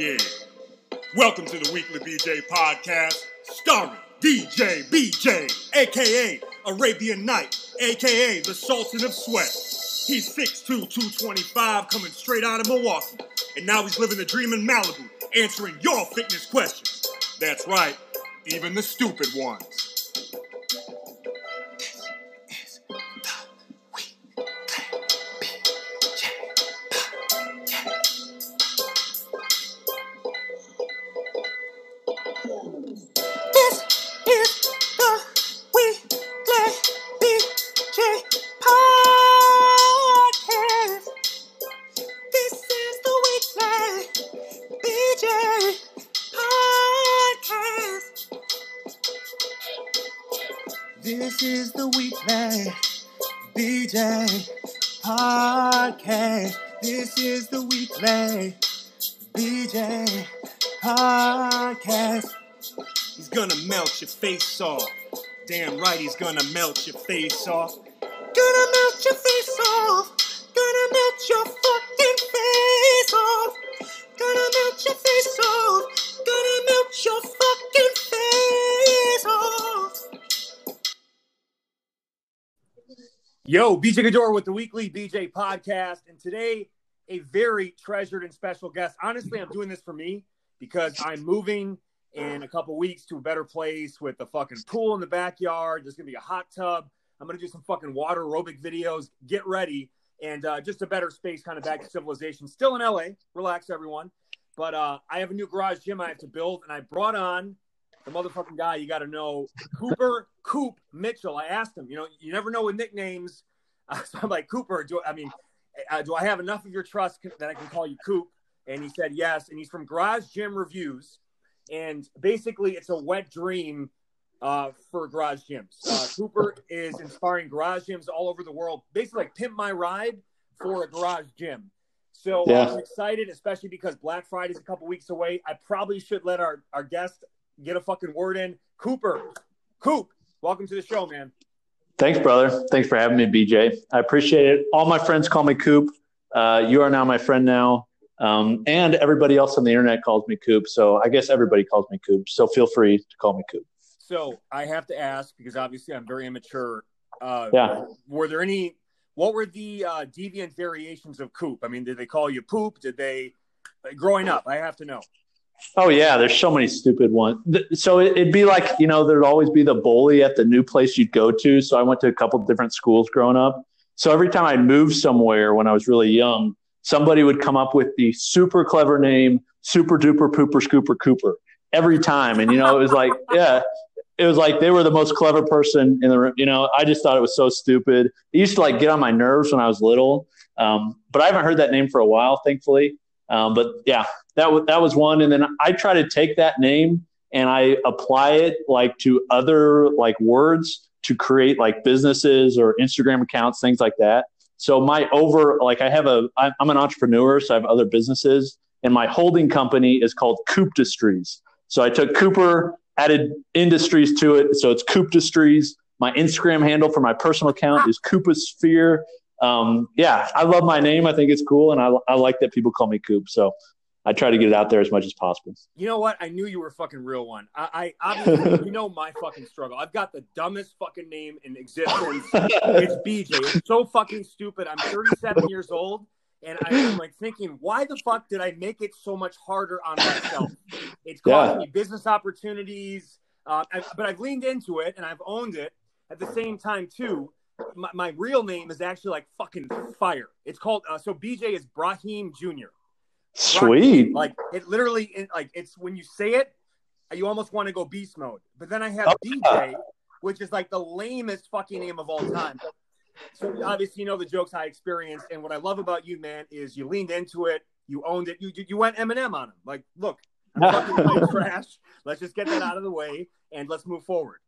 Yeah. Welcome to the Weekly BJ Podcast, starring DJ BJ, aka Arabian Night, aka the Sultan of Sweat. He's 6'2, 225, coming straight out of Milwaukee. And now he's living the dream in Malibu, answering your fitness questions. That's right, even the stupid ones. He's gonna melt your face off. Gonna melt your face off. Gonna melt your fucking face off. Gonna melt your face off. Gonna melt your fucking face off. Yo, BJ Gaddour with the weekly BJ podcast. And today, a very treasured and special guest. Honestly, I'm doing this for me because I'm moving in a couple weeks to a better place with a fucking pool in the backyard. There's to be a hot tub. I'm to do some fucking water aerobic videos. Get ready. And uh, just a better space, kind of back to civilization. Still in LA. Relax, everyone. But uh, I have a new garage gym I have to build. And I brought on the motherfucking guy you got to know, Cooper Coop Mitchell. I asked him, you know, you never know with nicknames. Uh, so I'm like, Cooper, do I mean, uh, do I have enough of your trust that I can call you Coop? And he said yes. And he's from Garage Gym Reviews. And basically, it's a wet dream uh, for garage gyms. Uh, Cooper is inspiring garage gyms all over the world, basically like pimp my ride for a garage gym. So Yeah. I'm excited, especially because Black Friday is a couple weeks away. I probably should let our, our guest get a fucking word in. Cooper, Coop, welcome to the show, man. Thanks, brother. Thanks for having me, BJ. I appreciate it. All my friends call me Coop. Uh, you are now my friend now. Um, and everybody else on the internet calls me Coop. So I guess everybody calls me Coop. So feel free to call me Coop. So I have to ask because obviously I'm very immature. Uh, Yeah. Were there any? What were the uh, deviant variations of Coop? I mean, did they call you Poop? Did they? Growing up, I have to know. Oh yeah, there's so many stupid ones. So it, it'd be like you know there'd always be the bully at the new place you'd go to. So I went to a couple different schools growing up. So every time I moved somewhere when I was really young, somebody would come up with the super clever name, super duper pooper scooper cooper every time, and you know it was like yeah. It was like they were the most clever person in the room. You know, I just thought it was so stupid. It used to like get on my nerves when I was little. Um, but I haven't heard that name for a while, thankfully. Um, but yeah, that that was one, and then I try to take that name and I apply it like to other like words to create like businesses or Instagram accounts, things like that. So my over like I have a I'm an entrepreneur, so I have other businesses, and my holding company is called Coop Industries. So I took Cooper, added industries to it, so it's Coop Industries. My Instagram handle for my personal account is Cooposphere. Um, yeah, I love my name. I think it's cool, and I I like that people call me Coop. So I try to get it out there as much as possible. You know what? I knew you were a fucking real one. I, I obviously, you know my fucking struggle. I've got the dumbest fucking name in existence. It's BJ. It's so fucking stupid. I'm 37 years old, and I'm like thinking, why the fuck did I make it so much harder on myself? It's costing Yeah. me business opportunities, uh, I, but I've leaned into it and I've owned it. At the same time, too, my, my real name is actually like fucking fire. It's called uh, so BJ is Brahim Jr. Sweet. Like it literally, it, like it's when you say it, you almost want to go beast mode. But then I have Oh, DJ, which is like the lamest fucking name of all time. So obviously, you know the jokes I experienced, and what I love about you, man, is you leaned into it, you owned it, you you, you went Eminem on him. Like, look, I'm fucking trash. Let's just get that out of the way and let's move forward.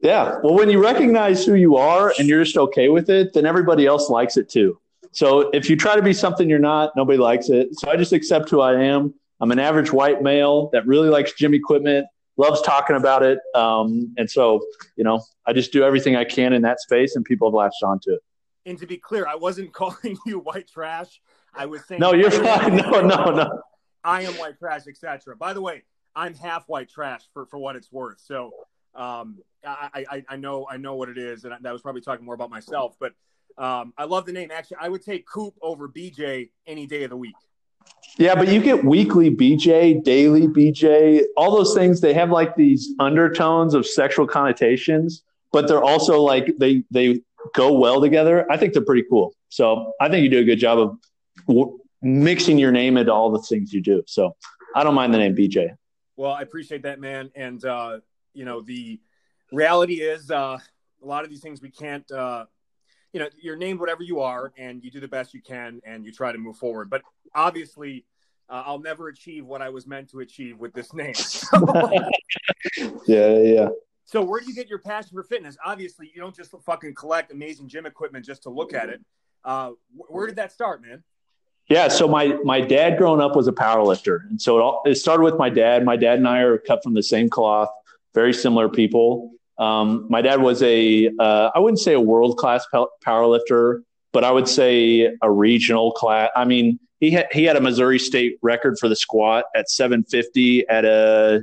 Yeah. Well, when you recognize who you are and you're just okay with it, then everybody else likes it too. So if you try to be something you're not, nobody likes it. So I just accept who I am. I'm an average white male that really likes gym equipment, loves talking about it. Um, and so, you know, I just do everything I can in that space and people have latched onto it. And to be clear, I wasn't calling you white trash. I was saying No, you're fine. No, no, no. I am white trash, etc. By the way, I'm half white trash for, for what it's worth. So um, I, I, I know I know what it is, and I, was probably talking more about myself. But um, I love the name. Actually, I would take Coop over BJ any day of the week. Yeah, but you get weekly BJ, daily BJ, all those things. They have like these undertones of sexual connotations, but they're also like they they go well together. I think they're pretty cool. So I think you do a good job of w- mixing your name into all the things you do. So I don't mind the name BJ. Well, I appreciate that, man. And uh, you know, the reality is uh, a lot of these things we can't. Uh, you know, you're named whatever you are, and you do the best you can, and you try to move forward. But obviously, uh, I'll never achieve what I was meant to achieve with this name. yeah, yeah. So, where do you get your passion for fitness? Obviously, you don't just fucking collect amazing gym equipment just to look at it. Uh, where did that start, man? Yeah, so my my dad growing up was a power lifter, and so it, all, it started with my dad. My dad and I are cut from the same cloth, very similar people. Um, my dad was a uh, I wouldn't say a world class power lifter, but I would say a regional class. I mean, he had he had a Missouri State record for the squat at 750 at a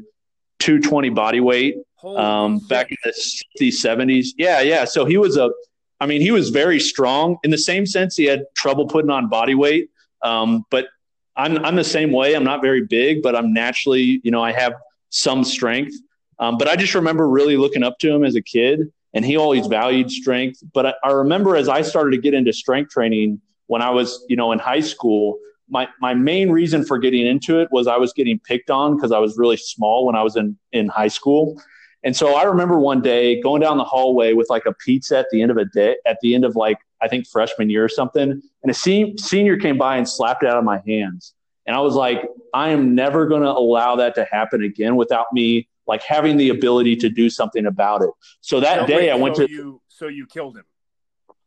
220 body weight um, back in the 60s, 70s. Yeah, yeah. So he was a, I mean, he was very strong in the same sense. He had trouble putting on body weight, um, but I'm, I'm the same way. I'm not very big, but I'm naturally, you know, I have some strength. Um, but I just remember really looking up to him as a kid, and he always valued strength. But I, I remember as I started to get into strength training when I was, you know, in high school, my, my main reason for getting into it was I was getting picked on because I was really small when I was in, in high school. And so I remember one day going down the hallway with like a pizza at the end of a day, at the end of like, I think freshman year or something. And a senior came by and slapped it out of my hands. And I was like, I am never going to allow that to happen again without me like having the ability to do something about it. So that so day wait, I went so to. You, so you killed him.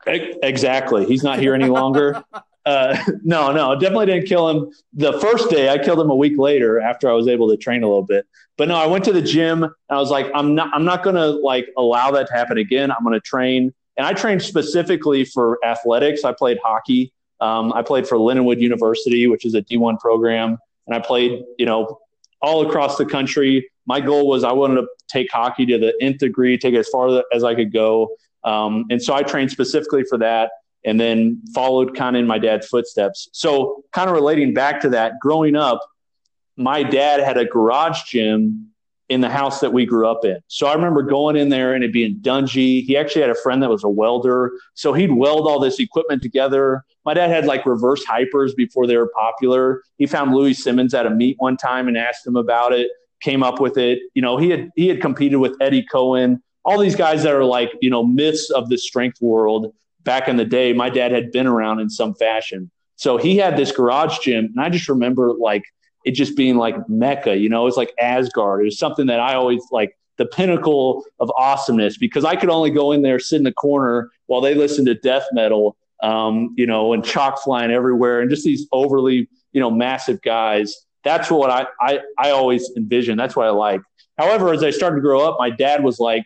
Exactly. He's not here any longer. uh, no, no, definitely didn't kill him the first day. I killed him a week later after I was able to train a little bit. But no, I went to the gym and I was like, I'm not, I'm not going to like allow that to happen again. I'm going to train. And I trained specifically for athletics. I played hockey. Um, I played for Lindenwood University, which is a D1 program. And I played, you know, all across the country. My goal was I wanted to take hockey to the nth degree, take it as far as I could go. Um, and so I trained specifically for that and then followed kind of in my dad's footsteps. So, kind of relating back to that, growing up, my dad had a garage gym in the house that we grew up in. So I remember going in there and it being dungy. He actually had a friend that was a welder. So he'd weld all this equipment together. My dad had like reverse hypers before they were popular. He found Louie Simmons at a meet one time and asked him about it, came up with it. You know, he had he had competed with Eddie Coan, all these guys that are like, you know, myths of the strength world back in the day. My dad had been around in some fashion. So he had this garage gym and I just remember like it just being like Mecca, you know, it's like Asgard. It was something that I always like the pinnacle of awesomeness because I could only go in there, sit in the corner while they listened to death metal, um, you know, and chalk flying everywhere and just these overly, you know, massive guys. That's what I, I, I always envision. That's what I like. However, as I started to grow up, my dad was like,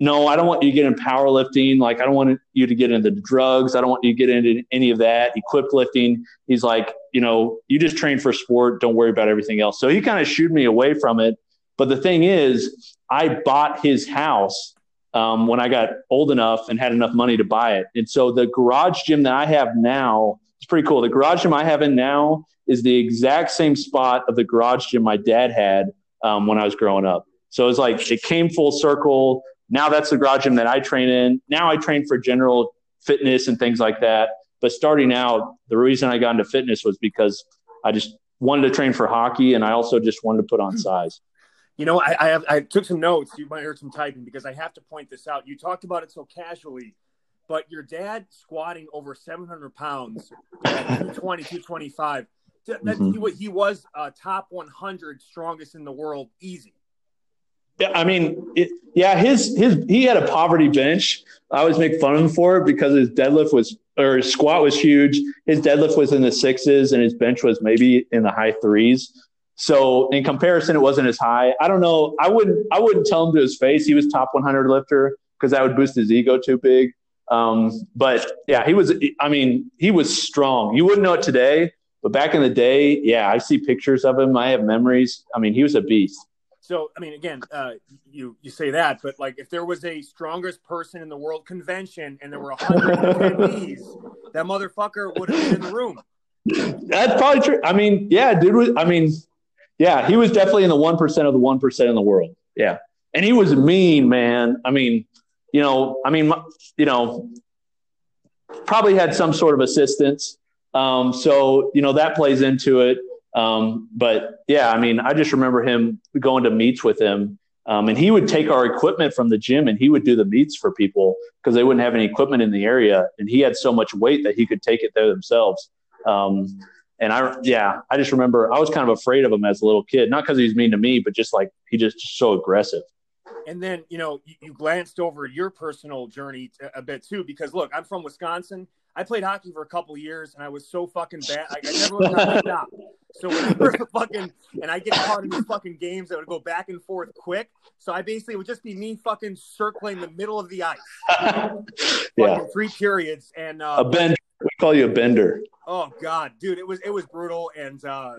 no, I don't want you to get in powerlifting. Like, I don't want you to get into drugs. I don't want you to get into any of that. Equipped lifting. He's like, you know, you just train for sport. Don't worry about everything else. So he kind of shooed me away from it. But the thing is, I bought his house um, when I got old enough and had enough money to buy it. And so the garage gym that I have now, it's pretty cool. The garage gym I have in now is the exact same spot of the garage gym my dad had um, when I was growing up. So it's like it came full circle. Now that's the garage gym that I train in. Now I train for general fitness and things like that. But starting out, the reason I got into fitness was because I just wanted to train for hockey and I also just wanted to put on size. You know, I, I, have, I took some notes. You might hear some typing because I have to point this out. You talked about it so casually, but your dad squatting over 700 pounds, 220, 225. That, mm-hmm. he, he was uh, top 100 strongest in the world, easy. I mean, it, yeah, his his he had a poverty bench. I always make fun of him for it because his deadlift was or his squat was huge. His deadlift was in the sixes, and his bench was maybe in the high threes. So in comparison, it wasn't as high. I don't know. I wouldn't I wouldn't tell him to his face he was top 100 lifter because that would boost his ego too big. Um, but yeah, he was. I mean, he was strong. You wouldn't know it today, But back in the day, yeah, I see pictures of him. I have memories. I mean, he was a beast. So, I mean, again, uh, you you say that, but like, if there was a strongest person in the world convention and there were a hundred attendees, that motherfucker would have been in the room. That's probably true. I mean, yeah, dude. Was, I mean, yeah, he was definitely in the one percent of the one percent in the world. Yeah, and he was mean, man. I mean, you know, I mean, you know, probably had some sort of assistance. Um, so you know that plays into it. Um, but yeah, I mean, I just remember him going to meets with him, um, and he would take our equipment from the gym and he would do the meets for people because they wouldn't have any equipment in the area, and he had so much weight that he could take it there themselves. Um, and I, yeah, I just remember I was kind of afraid of him as a little kid, not because he was mean to me, but just like he just so aggressive. And then you know you, you glanced over your personal journey a bit too, because look, I'm from Wisconsin. I played hockey for a couple years, and I was so fucking bad. I, I never was to stop. So whenever fucking and I get caught in these fucking games that would go back and forth quick. So I basically would just be me fucking circling the middle of the ice, yeah, three periods, and uh, a bender. We call you a bender. Oh God, dude, it was it was brutal, and uh,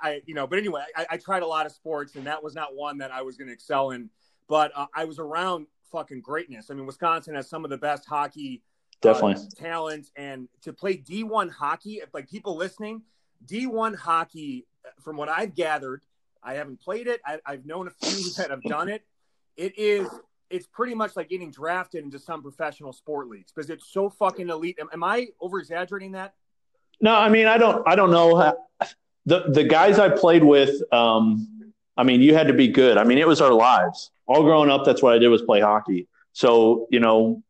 I you know, but anyway, I, I tried a lot of sports, and that was not one that I was going to excel in. But uh, I was around fucking greatness. I mean, Wisconsin has some of the best hockey definitely uh, talent, and to play D1 hockey, if like people listening, D1 hockey, from what I've gathered, I haven't played it. I, I've known a few that have done it. It is it's pretty much like getting drafted into some professional sport leagues because it's so fucking elite. Am, am I over exaggerating that? No, I mean I don't. I don't know. How, the the guys I played with. Um, I mean, you had to be good. I mean, it was our lives. All growing up, that's what I did was play hockey. So you know,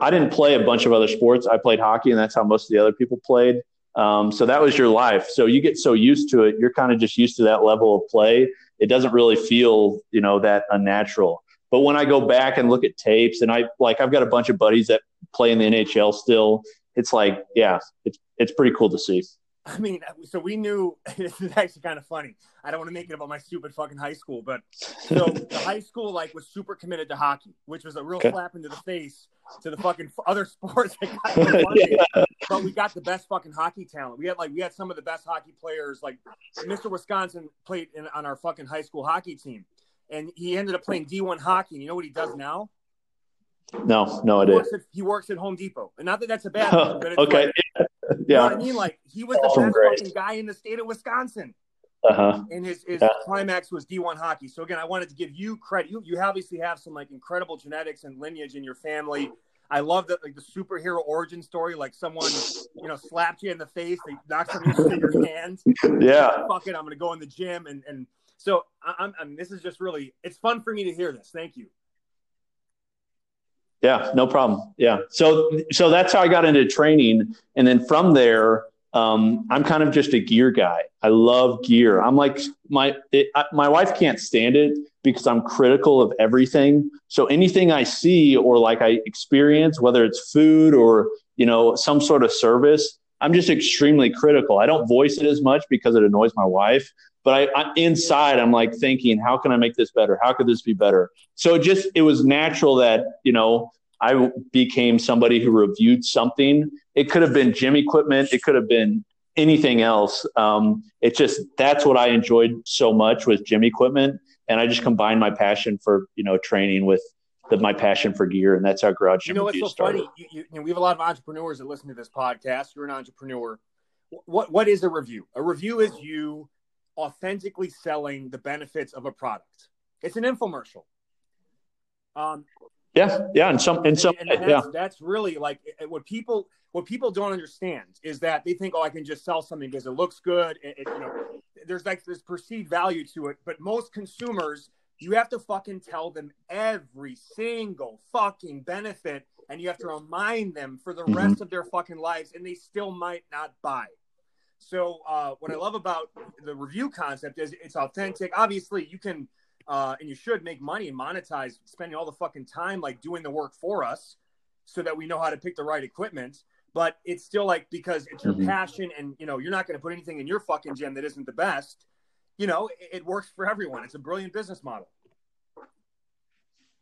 I didn't play a bunch of other sports. I played hockey, and that's how most of the other people played. Um, so that was your life. So you get so used to it, you're kind of just used to that level of play. It doesn't really feel, you know, that unnatural. But when I go back and look at tapes, and I like, I've got a bunch of buddies that play in the NHL still. It's like, yeah, it's it's pretty cool to see. I mean, so we knew this is actually kind of funny. I don't want to make it about my stupid fucking high school, but so the high school like was super committed to hockey, which was a real okay. slap into the face to the fucking other sports yeah. But we got the best fucking hockey talent. We had like we had some of the best hockey players. Like Mr. Wisconsin played in, on our fucking high school hockey team, and he ended up playing D1 hockey. And you know what he does now? No, no, I did. He works at Home Depot, and not that that's a bad thing, but okay. Like, yeah. You know I mean? Like he was the best fucking guy in the state of Wisconsin. Uh-huh. And his, his yeah. climax was D1 hockey. So again, I wanted to give you credit. You you obviously have some like incredible genetics and lineage in your family. I love that like the superhero origin story, like someone you know slapped you in the face, they knocked something into your hand. Yeah. Fuck it, I'm gonna go in the gym and and so I'm, I'm this is just really it's fun for me to hear this. Thank you. Yeah, no problem. Yeah. So so that's how I got into training. And then from there, um, I'm kind of just a gear guy. I love gear. I'm like my it, I, my wife can't stand it because I'm critical of everything. So anything I see or like I experience, whether it's food or you know some sort of service, I'm just extremely critical. I don't voice it as much because it annoys my wife, but I, I, inside I'm like thinking, how can I make this better? How could this be better? So it just it was natural that you know I became somebody who reviewed something. It could have been gym equipment. It could have been anything else. Um, it just that's what I enjoyed so much was gym equipment, and I just combined my passion for you know training with the, my passion for gear, and that's how Garage Gym. You know what's so started. funny? You, you, you know, we have a lot of entrepreneurs that listen to this podcast. You're an entrepreneur. What what is a review? A review is you authentically selling the benefits of a product. It's an infomercial. Um, yeah, yeah, and some, and some, and, and that's, yeah. That's really like what people what people don't understand is that they think, oh, I can just sell something because it looks good. It, it, you know, there's like this perceived value to it, but most consumers, you have to fucking tell them every single fucking benefit, and you have to remind them for the mm-hmm. rest of their fucking lives, and they still might not buy. So, uh, what I love about the review concept is it's authentic. Obviously, you can uh, and you should make money and monetize spending all the fucking time like doing the work for us so that we know how to pick the right equipment but it's still like because it's your mm-hmm. passion and you know you're not going to put anything in your fucking gym that isn't the best you know it, it works for everyone it's a brilliant business model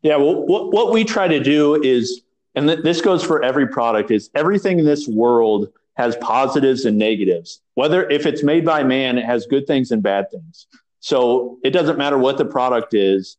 yeah well what, what we try to do is and th- this goes for every product is everything in this world has positives and negatives. Whether if it's made by man, it has good things and bad things. So it doesn't matter what the product is.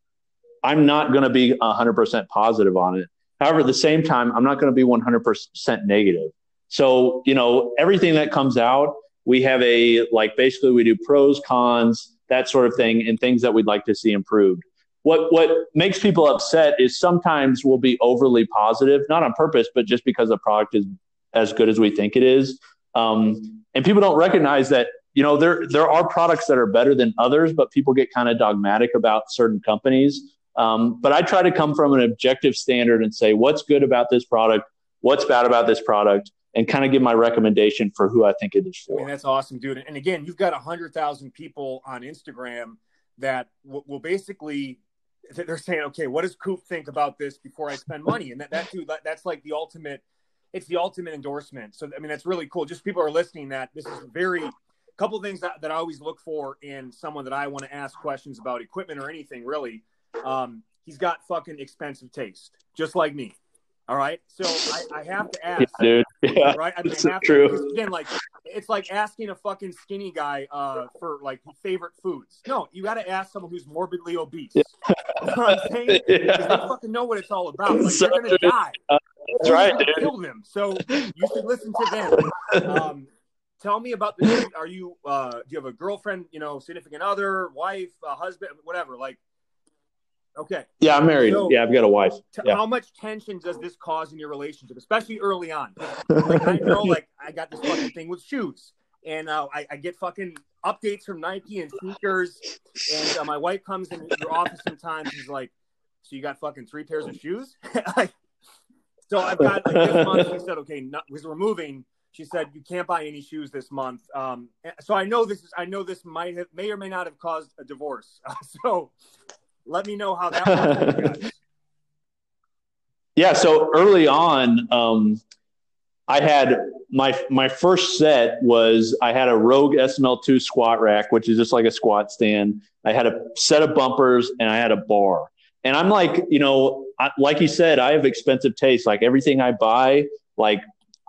I'm not going to be 100% positive on it. However, at the same time, I'm not going to be 100% negative. So, you know, everything that comes out, we have a like basically we do pros, cons, that sort of thing, and things that we'd like to see improved. What what makes people upset is sometimes we'll be overly positive, not on purpose, but just because the product is as good as we think it is. Um, and people don't recognize that you know there there are products that are better than others, but people get kind of dogmatic about certain companies. Um, but I try to come from an objective standard and say what's good about this product, what's bad about this product, and kind of give my recommendation for who I think it is for. I mean, that's awesome, dude. And again, you've got a hundred thousand people on Instagram that will, will, basically they're saying, okay, what does Coop think about this before I spend money? And that that dude, that, that's like the ultimate. It's the ultimate endorsement. So I mean, that's really cool. Just people are listening. That this is very couple things that, that I always look for in someone that I want to ask questions about equipment or anything really. Um, he's got fucking expensive taste, just like me. All right. So I, I have to ask, yeah, dude. Yeah, right? I mean, it's I have true. To, again, like it's like asking a fucking skinny guy uh, for like favorite foods. No, you got to ask someone who's morbidly obese. Yeah. you know what I'm saying? Yeah. They fucking know what it's all about. Like So they're gonna true. die. That's right, dude. Kill them. So you should listen to them. Um, tell me about the. Are you? Uh, do you have a girlfriend? You know, significant other, wife, uh, husband, whatever? Like, okay. Yeah, I'm married. So- yeah, I've got a wife. T- Yeah. How much tension does this cause in your relationship, especially early on? Like I know, like I got this fucking thing with shoes, and uh, I, I get fucking updates from Nike and sneakers, and uh, my wife comes in your office sometimes. She's like, "So you got fucking three pairs of shoes?" like, so I've got like this month. She said, "Okay, not, because we're moving." She said, "You can't buy any shoes this month." Um, so I know this is. I know this might have, may or may not have caused a divorce. so let me know how that works. Yeah, so early on, um, I had my my first set was I had a Rogue SML2 squat rack, which is just like a squat stand. I had a set of bumpers and I had a bar. And I'm like, you know, I, like you said, I have expensive tastes. Like everything I buy, like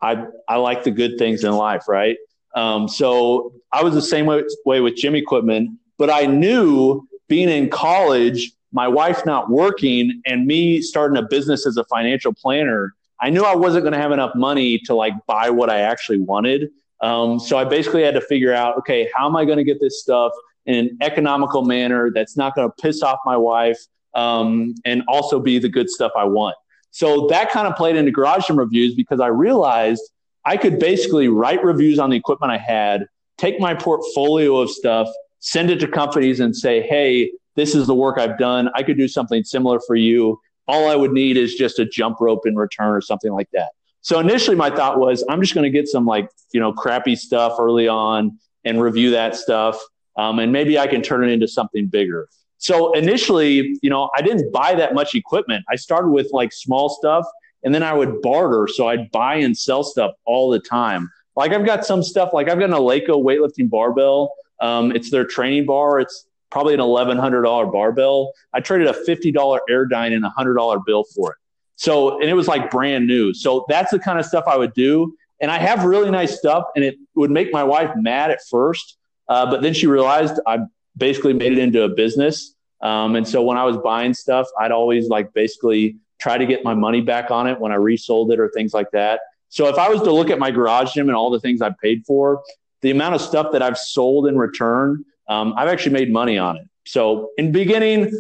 I I like the good things in life, right? Um, so I was the same way, way with gym equipment, but I knew being in college, my wife not working, and me starting a business as a financial planner, I knew I wasn't going to have enough money to like buy what I actually wanted. Um, so I basically had to figure out, okay, how am I going to get this stuff in an economical manner that's not going to piss off my wife um, and also be the good stuff I want. So that kind of played into garage gym reviews because I realized I could basically write reviews on the equipment I had, take my portfolio of stuff, send it to companies and say, hey, this is the work I've done. I could do something similar for you. All I would need is just a jump rope in return or something like that. So initially my thought was I'm just going to get some like, you know, crappy stuff early on and review that stuff. Um, and maybe I can turn it into something bigger. So initially, you know, I didn't buy that much equipment. I started with like small stuff and then I would barter. So I'd buy and sell stuff all the time. Like I've got some stuff, like I've got an Eleiko weightlifting barbell. Um, it's their training bar. It's probably an $1,100 barbell. I traded a $50 Airdyne and a $100 bill for it. So, and it was like brand new. So that's the kind of stuff I would do. And I have really nice stuff, and it would make my wife mad at first. Uh, but then she realized I basically made it into a business. Um, and so when I was buying stuff, I'd always like basically try to get my money back on it when I resold it or things like that. So if I was to look at my garage gym and all the things I paid for, the amount of stuff that I've sold in return, um, I've actually made money on it. So in beginning,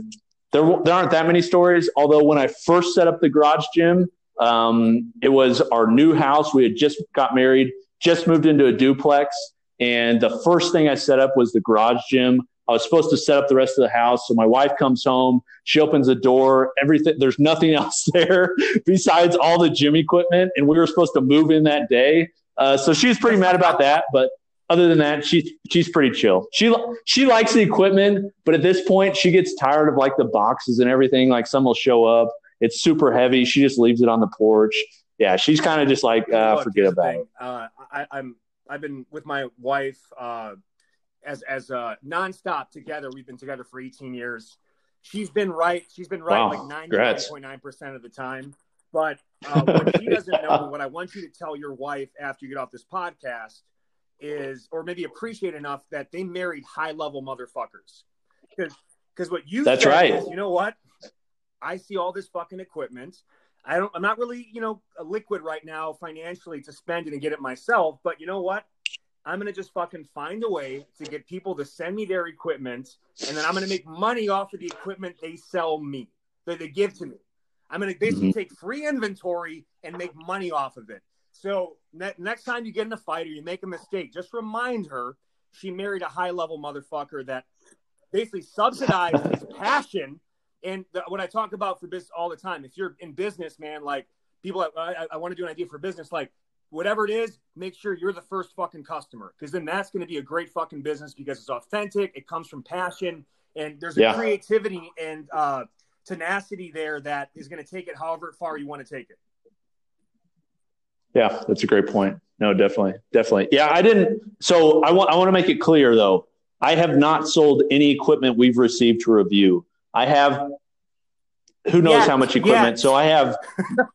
there, there aren't that many stories. Although when I first set up the garage gym, um, it was our new house. We had just got married, just moved into a duplex. And the first thing I set up was the garage gym. I was supposed to set up the rest of the house. So my wife comes home, she opens the door, everything, there's nothing else there besides all the gym equipment. And we were supposed to move in that day. Uh, so she's pretty mad about that. But other than that, she's she's pretty chill. She she likes the equipment, but at this point, she gets tired of like the boxes and everything. Like some will show up, it's super heavy. She just leaves it on the porch. Yeah, she's kind of just like, uh, forget about it. Uh, I, I'm I've been with my wife uh, as as uh, nonstop together. We've been together for 18 years. She's been right. She's been right Wow, like 99.9 percent of the time. But uh, what she doesn't know, what I want you to tell your wife after you get off this podcast is, or maybe appreciate enough that they married high level motherfuckers. Because because what you That's right. is, you know what? I see all this fucking equipment. I don't. I'm not really, you know, liquid right now financially to spend it and get it myself. But you know what? I'm gonna just fucking find a way to get people to send me their equipment, and then I'm gonna make money off of the equipment they sell me, that they give to me. I'm gonna basically mm-hmm. take free inventory and make money off of it. So ne- next time you get in a fight or you make a mistake, just remind her she married a high level motherfucker that basically subsidized his passion. And the, what I talk about for business all the time, if you're in business, man, like people, I, I, I want to do an idea for business, like whatever it is, make sure you're the first fucking customer because then that's going to be a great fucking business because it's authentic, it comes from passion, and there's a Yeah. creativity and uh, tenacity there that is going to take it however far you want to take it. Yeah, that's a great point. No, definitely, definitely. Yeah, I didn't. So I want I want to make it clear though. I have not sold any equipment we've received to review. I have. Who knows Yet, how much equipment? yet. So I have,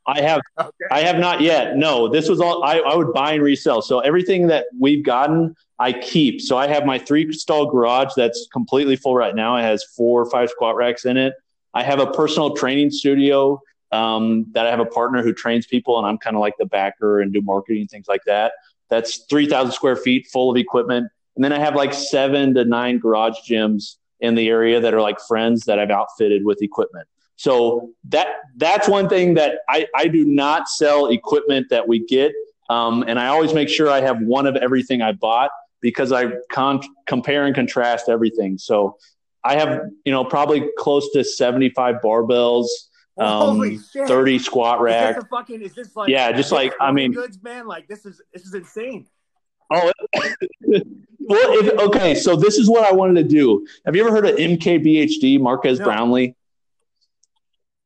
I have, Okay. I have not yet. No, this was all I, I would buy and resell. So everything that we've gotten, I keep. So I have my three stall garage that's completely full right now. It has four or five squat racks in it. I have a personal training studio um, that I have a partner who trains people, and I'm kind of like the backer and do marketing things like that. That's 3,000 square feet full of equipment, and then I have like seven to nine garage gyms in the area that are like friends that I've outfitted with equipment. So that that's one thing that I, I do not sell equipment that we get, um, and I always make sure I have one of everything I bought because I con- compare and contrast everything. So I have you know probably close to 75 barbells, um, 30 squat Is rack. a fucking? Is this like? Yeah, just like- I mean- goods, man. Like this is this is insane. Oh, well, if, okay. So this is what I wanted to do. Have you ever heard of MKBHD, Marques No. Brownlee?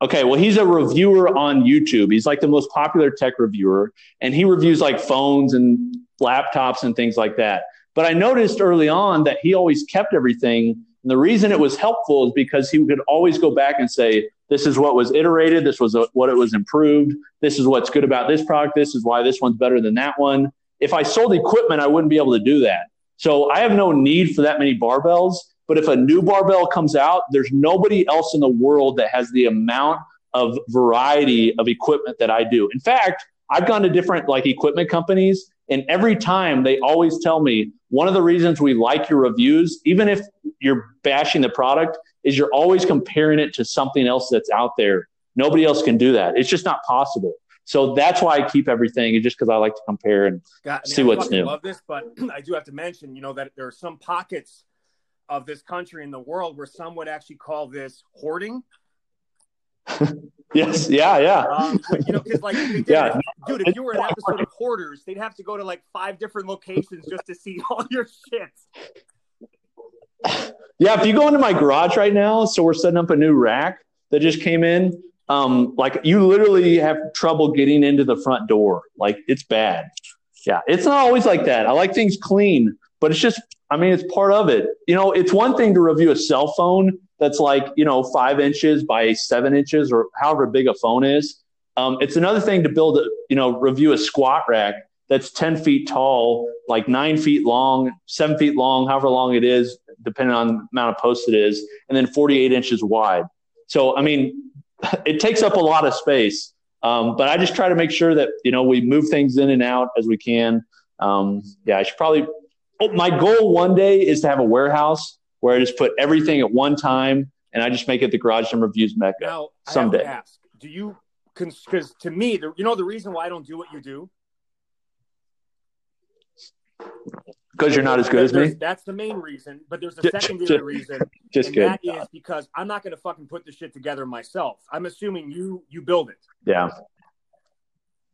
Okay, well, he's a reviewer on YouTube. He's like the most popular tech reviewer, and he reviews like phones and laptops and things like that. But I noticed early on that he always kept everything. And the reason it was helpful is because he could always go back and say, this is what was iterated. This was uh, what it was improved. This is what's good about this product. This is why this one's better than that one. If I sold equipment, I wouldn't be able to do that. So I have no need for that many barbells. But if a new barbell comes out, there's nobody else in the world that has the amount of variety of equipment that I do. In fact, I've gone to different like equipment companies and every time they always tell me one of the reasons we like your reviews, even if you're bashing the product, is you're always comparing it to something else that's out there. Nobody else can do that. It's just not possible. So that's why I keep everything, just because I like to compare and God, I See I what's new. Love this, but I do have to mention, you know, that there are some pockets of this country in the world where some would actually call this hoarding. yes, yeah, yeah. Um, you know, because like, did- Yeah. dude, if you were an episode of Hoarders, they'd have to go to like five different locations just to see all your shit. Yeah, if you go into my garage right now, so we're setting up a new rack that just came in. Um, like you literally have trouble getting into the front door. Like it's bad. Yeah, it's not always like that. I like things clean, but it's just, I mean, it's part of it. You know, it's one thing to review a cell phone that's like, you know, five inches by seven inches or however big a phone is. Um, it's another thing to build a, you know, review a squat rack that's 10 feet tall, like nine feet long, seven feet long, however long it is, depending on the amount of posts it is, and then 48 inches wide. So, I mean, it takes up a lot of space. Um, but I just try to make sure that, you know, we move things in and out as we can. Um, yeah, I should probably, Oh, my goal one day is to have a warehouse where I just put everything at one time and I just make it the garage and reviews mecca. Now, Someday. ask, do you, because to me, the, you know, the reason why I don't do what you do? Because you're not as good as me. That's the main reason, but there's a Just- secondary just- reason. Just and kidding. that is because I'm not going to fucking put this shit together myself. I'm assuming you you build it. Yeah.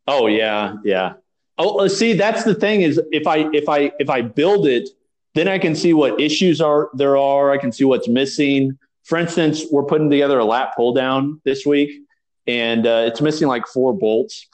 Oh yeah, yeah. Oh, uh, see, that's the thing is if I if I if I build it, then I can see what issues are there are. I can see what's missing. For instance, we're putting together a lat pull down this week, and uh, it's missing like four bolts.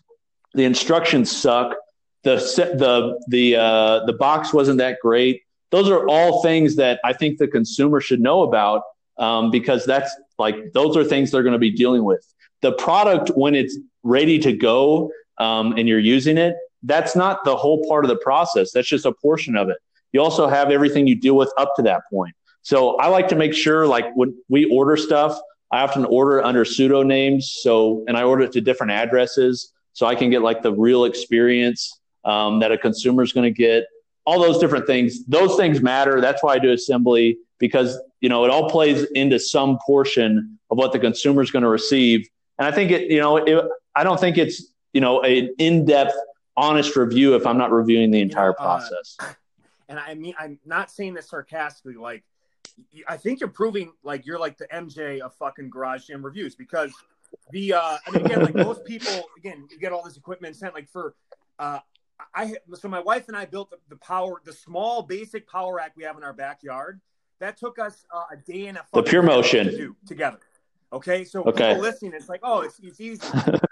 The instructions suck. The the the uh, the box wasn't that great. Those are all things that I think the consumer should know about um, because that's like those are things they're going to be dealing with the product when it's ready to go um, and you're using it, that's not the whole part of the process. That's just a portion of it. You also have everything you deal with up to that point. So I like to make sure, like when we order stuff, I often order under pseudo names. So, and I order it to different addresses so I can get like the real experience um, that a consumer is going to get. All those different things. Those things matter. That's why I do assembly because you know it all plays into some portion of what the consumer is going to receive. And I think it, you know, it, I don't think it's you know an in-depth, honest review if I'm not reviewing the entire uh, process. And I mean, I'm not saying this sarcastically. Like, I think you're proving like you're like the MJ of fucking garage gym reviews because the uh I mean again like most people again you get all this equipment sent like for uh I so my wife and I built the, the power the small basic power rack we have in our backyard that took us uh, a day and a the pure motion to do together. Okay, so okay. people listening, it's like, oh, it's, it's easy.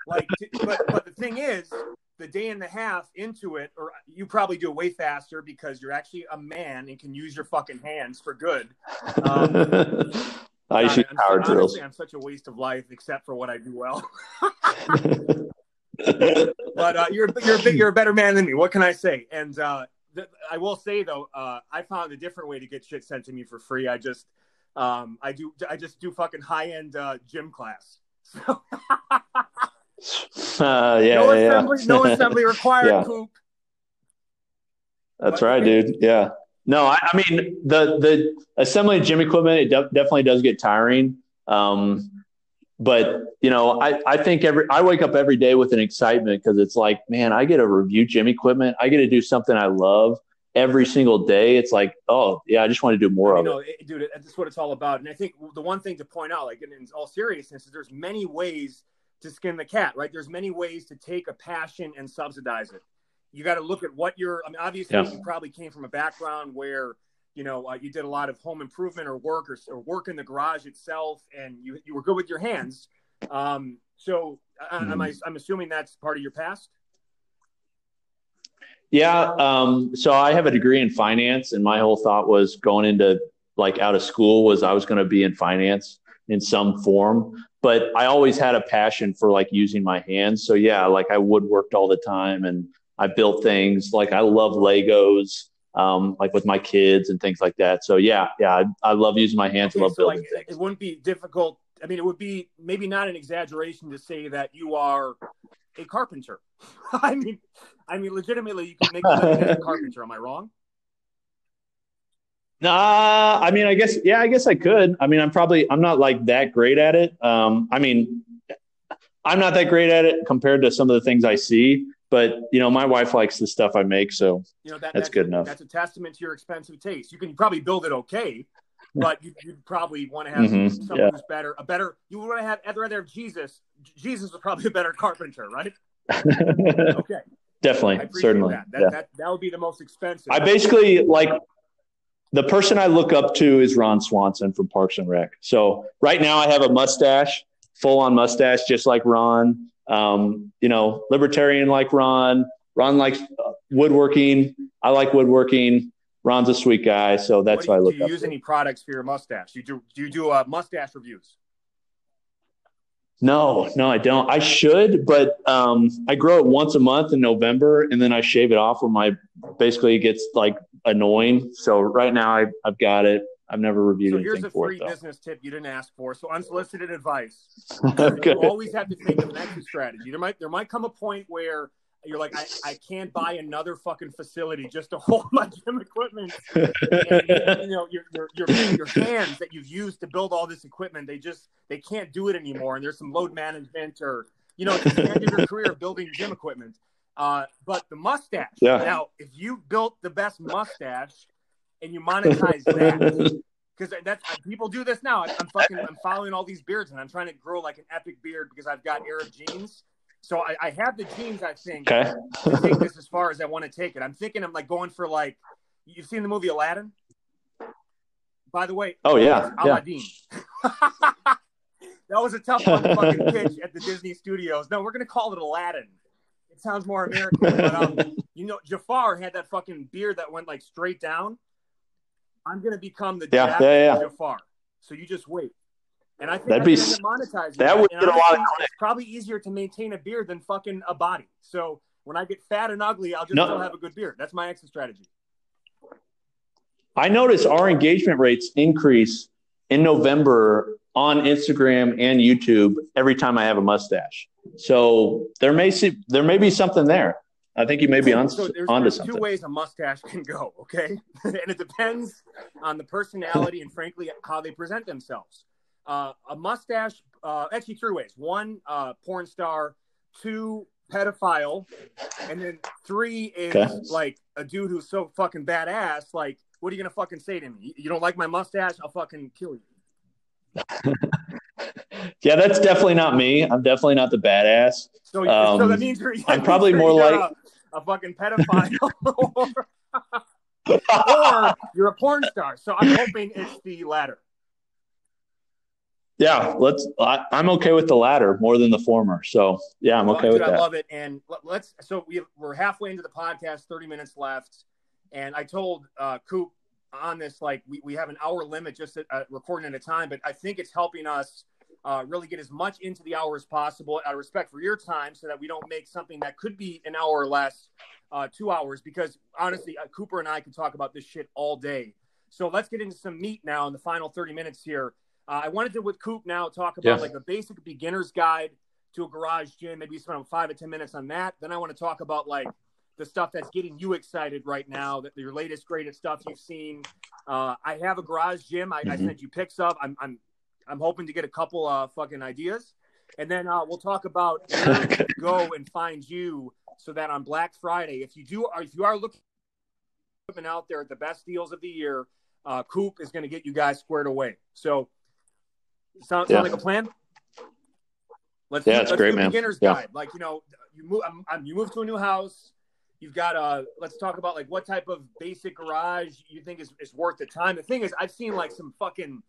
like, but but the thing is, the day and a half into it, or you probably do it way faster because you're actually a man and can use your fucking hands for good. Um, I God, shoot power honestly, drills. I'm such a waste of life, except for what I do well. but uh, you're you're a, you're a better man than me. What can I say? And uh, th- I will say though, uh, I found a different way to get shit sent to me for free. I just um, I do I just do fucking high end uh, gym class. So uh, yeah, no yeah, assembly, yeah. no assembly required. yeah. Coop. That's but, right, dude. Yeah. No, I, I, mean the the assembly gym equipment it de- definitely does get tiring. Um, but you know, I I think every I wake up every day with an excitement because it's like, man, I get to review gym equipment. I get to do something I love every single day. It's like, oh yeah, I just want to do more of know, it. Dude, that's what it's all about. And I think the one thing to point out, like in, in all seriousness, is there's many ways to skin the cat, right? There's many ways to take a passion and subsidize it you got to look at what you're. I mean, obviously, yeah. you probably came from a background where you know uh, you did a lot of home improvement or work or, or, work in the garage itself, and you you were good with your hands. Um, so, mm-hmm. am I, I'm assuming that's part of your past. Yeah. Um, so I have a degree in finance, and my whole thought was going into like out of school was I was going to be in finance in some form. But I always had a passion for like using my hands. So yeah, like I woodworked all the time and I built things like I love Legos, um, like with my kids and things like that. So yeah, yeah, I, I love using my hands. Okay, I love so building like, things. It wouldn't be difficult. I mean, it would be maybe not an exaggeration to say that you are a carpenter. I mean, I mean, legitimately, you can make a a carpenter. Am I wrong? Nah, I mean, I guess, yeah, I guess I could. I mean, I'm probably, I'm not like that great at it. Um, I mean, I'm not that great at it compared to some of the things I see but you know, my wife likes the stuff I make, so you know that, that's, that's good a, enough. That's a testament to your expensive taste. You can probably build it okay, but you, would probably want to have mm-hmm. someone yeah. who's better, a better. You would want to have I'd rather have Jesus. Jesus was probably a better carpenter, right? okay, definitely, certainly. That. That, yeah. that that would be the most expensive. I basically like the person I look up to is Ron Swanson from Parks and Rec. So right now I have a mustache, full on mustache, just like Ron. Um, you know, libertarian like Ron. Ron likes woodworking. I like woodworking. Ron's a sweet guy, so that's do why I look. Up. Do you use any products for your mustache? You do? Do you do uh, mustache reviews? No, no, I don't. I should, but um, I grow it once a month in November, and then I shave it off when my basically it gets like annoying. So right now I, I've got it. I've never reviewed so here's a free it, business tip you didn't ask for. So unsolicited advice. okay. You always have to think of an exit strategy. There might there might come a point where you're like, I, I can't buy another fucking facility just to hold my gym equipment. And, you know, your, your, your, your hands that you've used to build all this equipment, they just they can't do it anymore. And there's some load management or you know, it's the end of your career building gym equipment. Uh, but the mustache. Yeah. Now, if you built the best mustache and you monetize that. Because that's people do this now. I'm fucking I'm following all these beards and I'm trying to grow like an epic beard because I've got Arab genes. So I, I have the genes, I think, okay. to take this as far as I want to take it. I'm thinking I'm like going for like you've seen the movie Aladdin? By the way, oh yeah, Aladdin. Yeah. that was a tough one to fucking pitch at the Disney studios. No, we're gonna call it Aladdin. It sounds more American. but um, you know, Jafar had that fucking beard that went like straight down. I'm gonna become the yeah, yeah, yeah. Jafar. So you just wait. And I think That'd I be monetized. monetize that would And get a lot of. It's probably easier to maintain a beard than fucking a body. So when I get fat and ugly, I'll just No. still have a good beard. That's my exit strategy. I notice our engagement rates increase in November on Instagram and YouTube every time I have a mustache. So there may see, there may be something there. I think you may be on so there's, onto there's something. two ways a mustache can go, okay? and it depends on the personality and frankly how they present themselves. Uh, a mustache, uh, actually three ways. One, uh, porn star. Two, pedophile. And then three is Okay. like a dude who's so fucking badass. Like, what are you gonna fucking say to me? You- don't like my mustache? I'll fucking kill you. Yeah, that's definitely not me. I'm definitely not the badass. So, so Um, that means you're. I'm probably more like- a, a fucking pedophile, or you're a porn star. So I'm hoping it's the latter. Yeah, let's. I, I'm okay with the latter more than the former. So yeah, I'm okay dude, with that. I love it. And let- let's. So we we're halfway into the podcast, 30 minutes left, and I told uh, Coop on this like we, we have an hour limit just at, uh, recording at a time, but I think it's helping us uh, really get as much into the hour as possible out of respect for your time, so that we don't make something that could be an hour or less uh, two hours. Because honestly, uh, Cooper and I could talk about this shit all day. So let's get into some meat now in the final 30 minutes here. Uh, I wanted to with Coop now talk about Yeah. like the basic beginner's guide to a garage gym. Maybe spend five or ten minutes on that. Then I want to talk about like the stuff that's getting you excited right now. That your latest greatest stuff you've seen. Uh, I have a garage gym. I, I Mhm. sent you pics of. I'm I'm I'm hoping to get a couple uh, fucking ideas, and then uh, we'll talk about go and find you so that on Black Friday, if you do, or if you are looking out there at the best deals of the year, uh, Coop is going to get you guys squared away. So, sound, sound Yeah. like a plan? Let's Yeah, do, it's let's great, do man. beginner's Yeah. guide. Like you know, you move, um, um, you move to a new house. You've got uh let's talk about like what type of basic garage you think is, is worth the time. The thing is, I've seen like some fucking.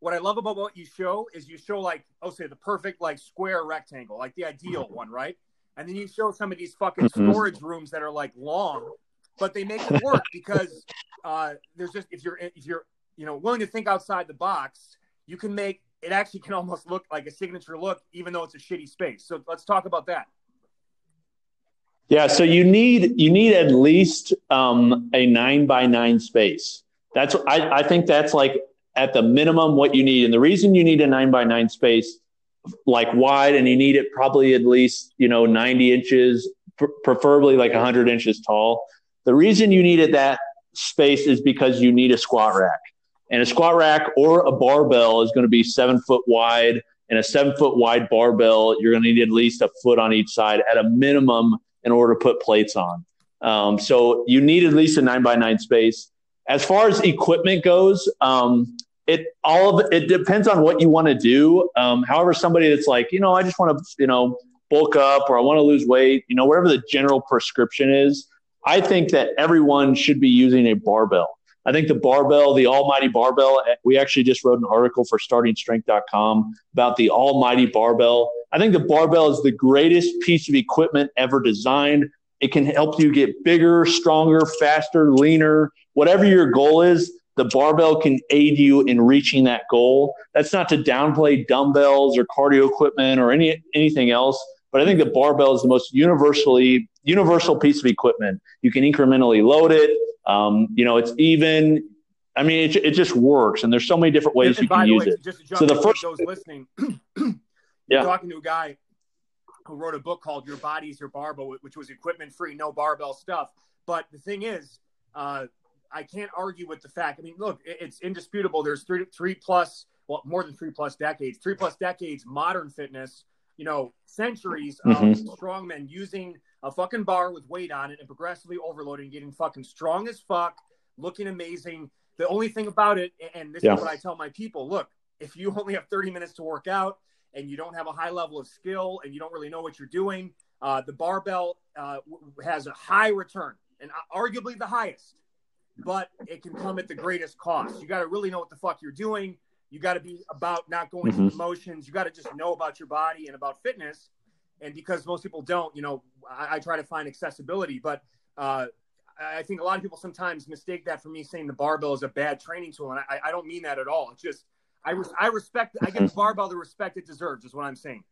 What I love about what you show is you show like I'll say the perfect like square rectangle, like the ideal one, right? And then you show some of these fucking Mhm. storage rooms that are like long, but they make it work because uh, there's just if you're if you're you know willing to think outside the box, you can make it actually can almost look like a signature look, even though it's a shitty space. So let's talk about that. Yeah, so you need you need at least um, a nine by nine space. That's I, I think that's like at the minimum what you need, and the reason you need a nine by nine space, like wide, and you need it probably at least you know ninety inches, pr- preferably like hundred inches tall. The reason you need it that space is because you need a squat rack, and a squat rack or a barbell is going to be seven foot wide, and a seven foot wide barbell you're going to need at least a foot on each side at a minimum in order to put plates on. Um, so you need at least a nine by nine space. As far as equipment goes, um, it all of it depends on what you want to do. Um, however, somebody that's like, you know, I just want to, you know, bulk up or I want to lose weight, you know, whatever the general prescription is, I think that everyone should be using a barbell. I think the barbell, the almighty barbell, eh, we actually just wrote an article for startingstrength.com about the almighty barbell. I think the barbell is the greatest piece of equipment ever designed. It can help you get bigger, stronger, faster, leaner, whatever your goal is. The barbell can aid you in reaching that goal. That's not to downplay dumbbells or cardio equipment or any anything else, but I think the barbell is the most universally universal piece of equipment. You can incrementally load it. Um, you know, it's even. I mean, it, it just works, and there's so many different ways And you can use way, it. just to jump So the first- those listening, Yeah. talking to a guy who wrote a book called "Your Body's Your Barbell," which was equipment free, no barbell stuff. But the thing is, uh, I can't argue with the fact. I mean, look, it- it's indisputable. There's three, three plus, well, more than three plus decades, three plus decades modern fitness. You know, centuries of Mhm. strongmen using a fucking bar with weight on it and progressively overloading, getting fucking strong as fuck, looking amazing. The only thing about it, and this Yeah. is what I tell my people: look, if you only have 30 minutes to work out and you don't have a high level of skill and you don't really know what you're doing, uh, the barbell uh, has a high return and arguably the highest, but it can come at the greatest cost. You got to really know what the fuck you're doing. You got to be about not going through Mhm. the motions. You got to just know about your body and about fitness. And because most people don't, you know, I, I try to find accessibility, but uh, I think a lot of people sometimes mistake that for me saying the barbell is a bad training tool, and I, I don't mean that at all. It's just I res- I respect. I give the barbell the respect it deserves. Is what I'm saying.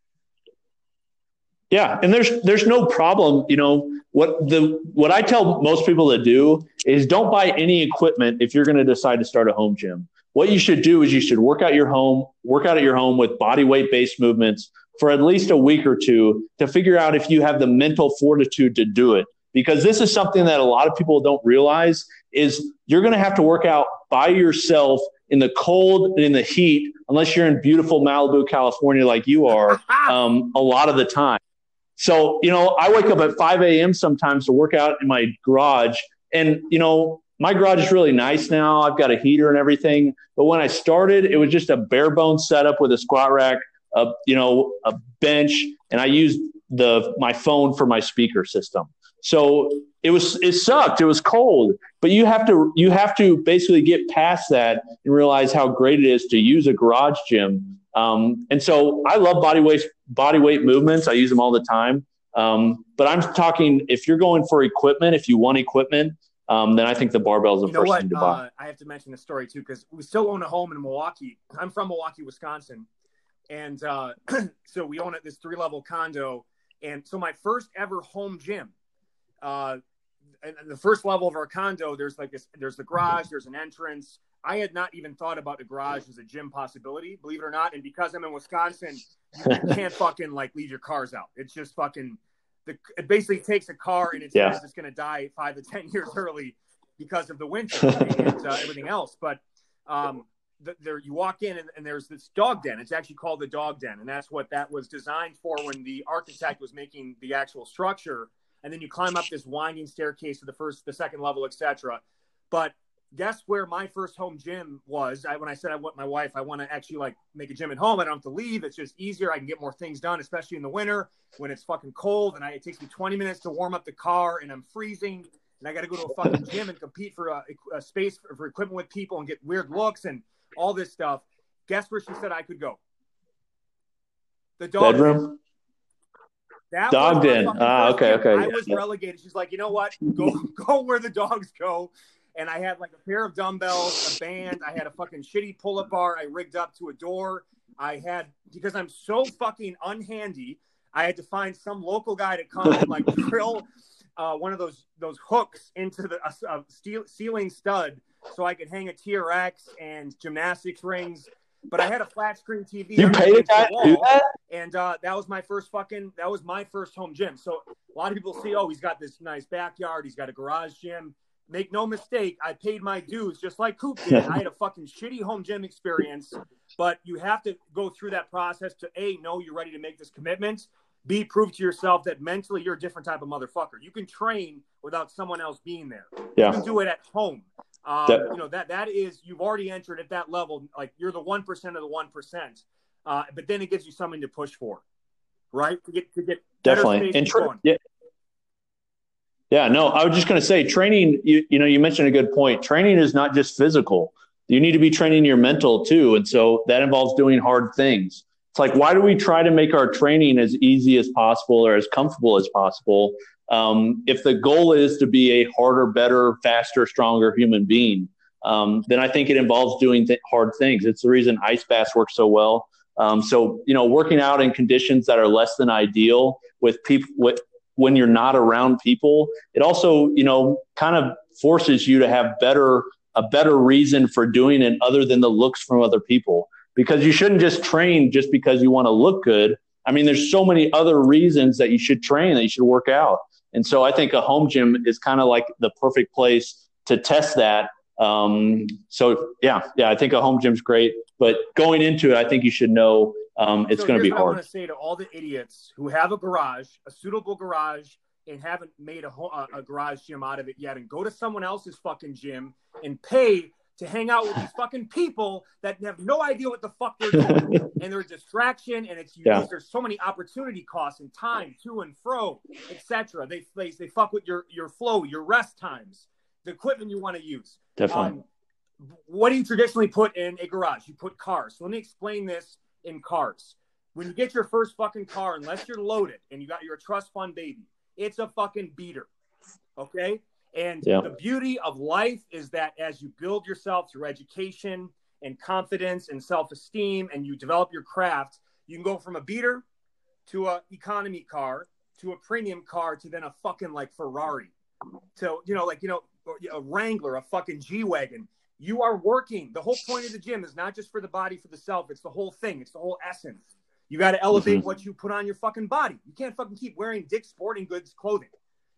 Yeah, and there's there's no problem. You know what the what I tell most people to do is don't buy any equipment if you're going to decide to start a home gym. What you should do is you should work out your home, work out at your home with body weight based movements for at least a week or two to figure out if you have the mental fortitude to do it. Because this is something that a lot of people don't realize is you're going to have to work out by yourself in the cold and in the heat, unless you're in beautiful Malibu, California, like you are, um, a lot of the time. So, you know, I wake up at 5 a.m. sometimes to work out in my garage. And, you know, my garage is really nice now. I've got a heater and everything. But when I started, it was just a bare bones setup with a squat rack, a, you know, a bench, and I used the my phone for my speaker system. So it was it sucked. It was cold, but you have to you have to basically get past that and realize how great it is to use a garage gym. Um, and so I love body weight body weight movements. I use them all the time. Um, but I'm talking if you're going for equipment, if you want equipment, um, then I think the barbell is the You know first what? thing to buy. Uh, I have to mention the story too because we still own a home in Milwaukee. I'm from Milwaukee, Wisconsin, and uh, so we own it this three level condo. And so my first ever home gym, uh, and the first level of our condo, there's like this, there's the garage, there's an entrance. I had not even thought about a garage as a gym possibility, believe it or not. And because I'm in Wisconsin, you can't fucking like leave your cars out. It's just fucking. The, it basically takes a car and it's Yeah. it's going to die five to ten years early because of the winter and uh, everything else. But um, th- there, you walk in and, and there's this dog den. It's actually called the dog den, and that's what that was designed for when the architect was making the actual structure. And then you climb up this winding staircase to the first, the second level, etc. But guess where my first home gym was? I, when I said I want my wife, I want to actually like make a gym at home. I don't have to leave. It's just easier. I can get more things done, especially in the winter when it's fucking cold and I, it takes me 20 minutes to warm up the car and I'm freezing and I got to go to a fucking gym and compete for a, a space for, for equipment with people and get weird looks and all this stuff. Guess where she said I could go? The dog. Bedroom. That Dog den. Ah, okay, okay, I yeah, was yeah. relegated. She's like, you know what? Go go where the dogs go. And I had like a pair of dumbbells, a band. I had a fucking shitty pull-up bar. I rigged up to a door. I had because I'm so fucking unhandy. I had to find some local guy to come and like drill uh, one of those those hooks into the uh, steel, ceiling stud so I could hang a TRX and gymnastics rings. But I had a flat screen TV. You paid a against the guy to do wall that? and uh, that was my first fucking that was my first home gym so a lot of people see oh he's got this nice backyard he's got a garage gym make no mistake i paid my dues just like coop did i had a fucking shitty home gym experience but you have to go through that process to a know you're ready to make this commitment b prove to yourself that mentally you're a different type of motherfucker you can train without someone else being there you Yeah. can do it at home um, That- you know that that is you've already entered at that level like you're the one percent of the one percent uh, but then it gives you something to push for, right? To get to get Definitely. And tra- yeah. Yeah, no, I was just going to say training, you, you know, you mentioned a good point. Training is not just physical. You need to be training your mental too. And so that involves doing hard things. It's like, why do we try to make our training as easy as possible or as comfortable as possible? Um, if the goal is to be a harder, better, faster, stronger human being, um, then I think it involves doing th- hard things. It's the reason ice baths work so well. Um, so, you know, working out in conditions that are less than ideal with people, with, when you're not around people, it also, you know, kind of forces you to have better, a better reason for doing it other than the looks from other people. Because you shouldn't just train just because you want to look good. I mean, there's so many other reasons that you should train, that you should work out. And so I think a home gym is kind of like the perfect place to test that. Um, so yeah, yeah, I think a home gym's great, but going into it, I think you should know um, it's So going to be what I hard. want to say to all the idiots who have a garage, a suitable garage, and haven't made a, a garage gym out of it yet, and go to someone else's fucking gym and pay to hang out with these fucking people that have no idea what the fuck they're doing, and they're a distraction, and it's Yeah. there's so many opportunity costs and time to and fro, etc. They, they they fuck with your your flow, your rest times, the equipment you want to use. Definitely. Um, what do you traditionally put in a garage? You put cars. So let me explain this in cars. When you get your first fucking car, unless you're loaded and you got your trust fund baby, it's a fucking beater. Okay? And Yeah. the beauty of life is that as you build yourself through education and confidence and self-esteem and you develop your craft, you can go from a beater to a economy car to a premium car to then a fucking like Ferrari to you know like you know a Wrangler, a fucking G wagon. You are working. The whole point of the gym is not just for the body, for the self. It's the whole thing. It's the whole essence. You got to elevate mm-hmm. what you put on your fucking body. You can't fucking keep wearing Dick Sporting Goods clothing.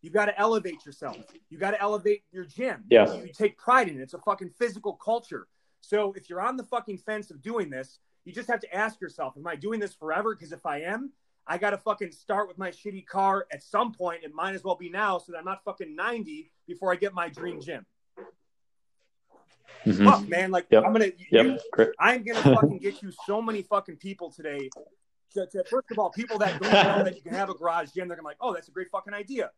You got to elevate yourself. You got to elevate your gym. Yeah. You, you take pride in it. It's a fucking physical culture. So if you're on the fucking fence of doing this, you just have to ask yourself, am I doing this forever? Because if I am, I got to fucking start with my shitty car at some point. It might as well be now so that I'm not fucking 90 before I get my dream gym. Mm-hmm. Fuck, man. Like, yep. I'm going to, yep. I'm going to fucking get you so many fucking people today. To, to, first of all, people that don't know that you can have a garage gym, they're going to be like, oh, that's a great fucking idea.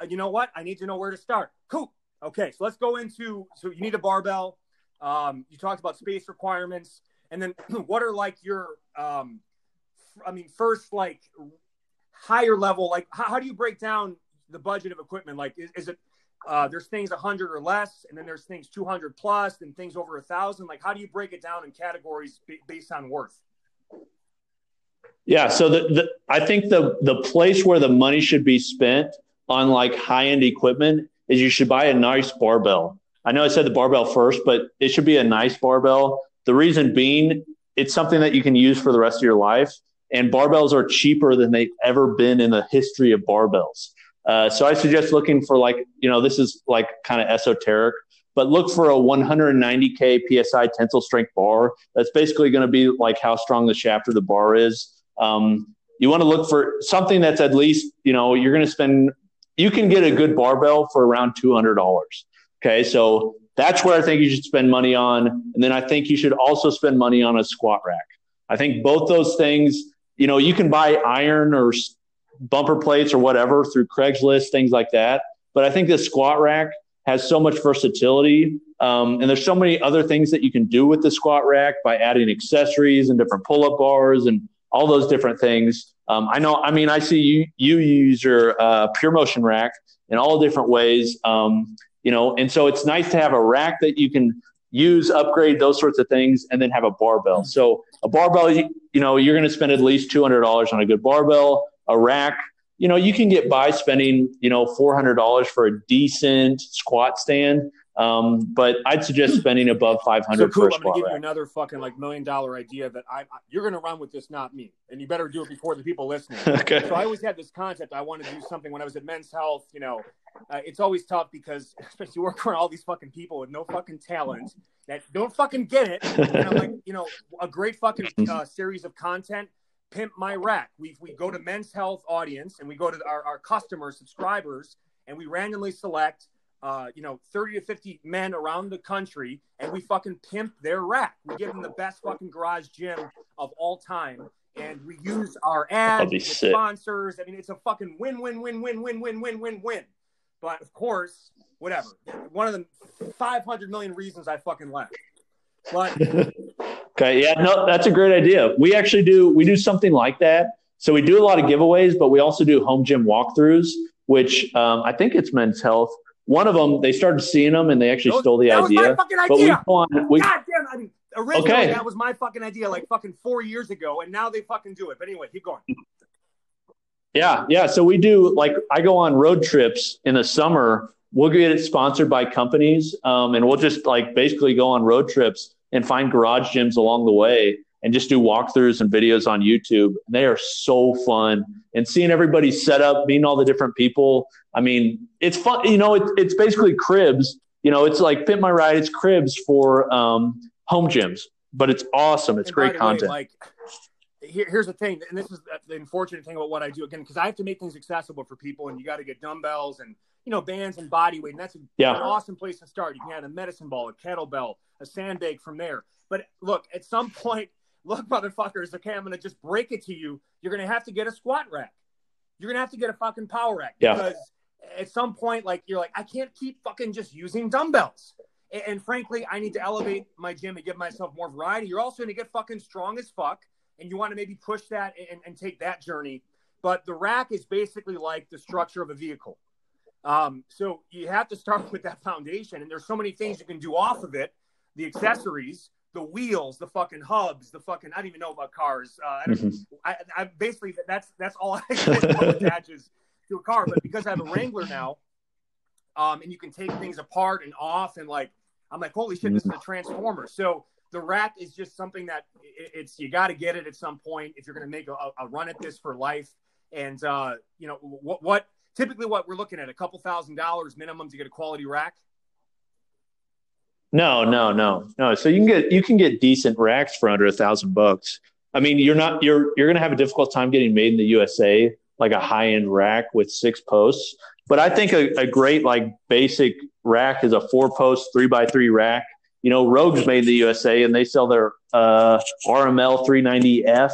Uh, you know what? I need to know where to start. Cool. Okay. So let's go into, so you need a barbell. Um, you talked about space requirements. And then what are like your, um, I mean, first like higher level, like how, how do you break down the budget of equipment? Like, is, is it uh, there's things 100 or less, and then there's things 200 plus, and things over a thousand. Like, how do you break it down in categories b- based on worth? Yeah, so the, the I think the the place where the money should be spent on like high end equipment is you should buy a nice barbell. I know I said the barbell first, but it should be a nice barbell. The reason being, it's something that you can use for the rest of your life and barbells are cheaper than they've ever been in the history of barbells. Uh, so I suggest looking for like, you know, this is like kind of esoteric, but look for a 190K PSI tensile strength bar. That's basically going to be like how strong the shaft of the bar is. Um, you want to look for something that's at least, you know, you're going to spend, you can get a good barbell for around $200. Okay. So that's where I think you should spend money on. And then I think you should also spend money on a squat rack. I think both those things you know, you can buy iron or bumper plates or whatever through Craigslist, things like that. But I think the squat rack has so much versatility. Um, and there's so many other things that you can do with the squat rack by adding accessories and different pull up bars and all those different things. Um, I know, I mean, I see you, you use your uh, pure motion rack in all different ways. Um, you know, and so it's nice to have a rack that you can use, upgrade those sorts of things, and then have a barbell. So a barbell, you, you know, you're going to spend at least two hundred dollars on a good barbell. A rack, you know, you can get by spending, you know, four hundred dollars for a decent squat stand. Um, but I'd suggest hmm. spending above 500 so cool. I'm to give you another fucking like million dollar idea that I, I you're going to run with this, not me. And you better do it before the people listening. okay. So I always had this concept. I wanted to do something when I was at Men's Health. You know, uh, it's always tough because especially working around all these fucking people with no fucking talent that don't fucking get it. And I'm like, you know, a great fucking uh, series of content. Pimp my rack. We we go to Men's Health audience and we go to our, our customers, subscribers, and we randomly select uh, you know, 30 to 50 men around the country and we fucking pimp their rack. We give them the best fucking garage gym of all time. And we use our ads, sponsors. I mean, it's a fucking win, win, win, win, win, win, win, win, win. But of course, whatever. One of the 500 million reasons I fucking left. But okay, yeah, no, that's a great idea. We actually do we do something like that. So we do a lot of giveaways, but we also do home gym walkthroughs, which um, I think it's Men's Health one of them, they started seeing them and they actually Those, stole the that idea. Was my fucking idea. But we, we, God damn! I mean, originally okay. that was my fucking idea, like fucking four years ago, and now they fucking do it. But anyway, keep going. Yeah, yeah. So we do like I go on road trips in the summer. We'll get it sponsored by companies, um, and we'll just like basically go on road trips and find garage gyms along the way and just do walkthroughs and videos on YouTube. And they are so fun. And seeing everybody set up, meeting all the different people. I mean, it's fun. You know, it, it's basically cribs. You know, it's like Fit My Ride. It's cribs for um, home gyms, but it's awesome. It's and great content. Way, like, here, here's the thing, and this is the unfortunate thing about what I do again, because I have to make things accessible for people, and you got to get dumbbells and you know bands and body weight, and that's a, yeah. an awesome place to start. You can add a medicine ball, a kettlebell, a sandbag from there. But look, at some point, look, motherfuckers, okay, I'm gonna just break it to you. You're gonna have to get a squat rack. You're gonna have to get a fucking power rack yeah. because at some point, like you're like, I can't keep fucking just using dumbbells. And, and frankly, I need to elevate my gym and give myself more variety. You're also gonna get fucking strong as fuck, and you want to maybe push that and, and take that journey. But the rack is basically like the structure of a vehicle. Um, so you have to start with that foundation, and there's so many things you can do off of it. The accessories, the wheels, the fucking hubs, the fucking I don't even know about cars. Uh, I, don't, Mhm. I, I basically that's that's all I attaches to a car. But because I have a Wrangler now, um, and you can take things apart and off, and like I'm like, holy shit, this is a transformer. So the rack is just something that it, it's you got to get it at some point if you're going to make a, a run at this for life. And uh, you know what what typically what we're looking at a couple thousand dollars minimum to get a quality rack. No, no, no, no. So you can get you can get decent racks for under a thousand bucks. I mean, you're not you're you're gonna have a difficult time getting made in the USA like a high end rack with six posts. But I think a, a great like basic rack is a four post three by three rack. You know, Rogue's made in the USA and they sell their uh, RML 390F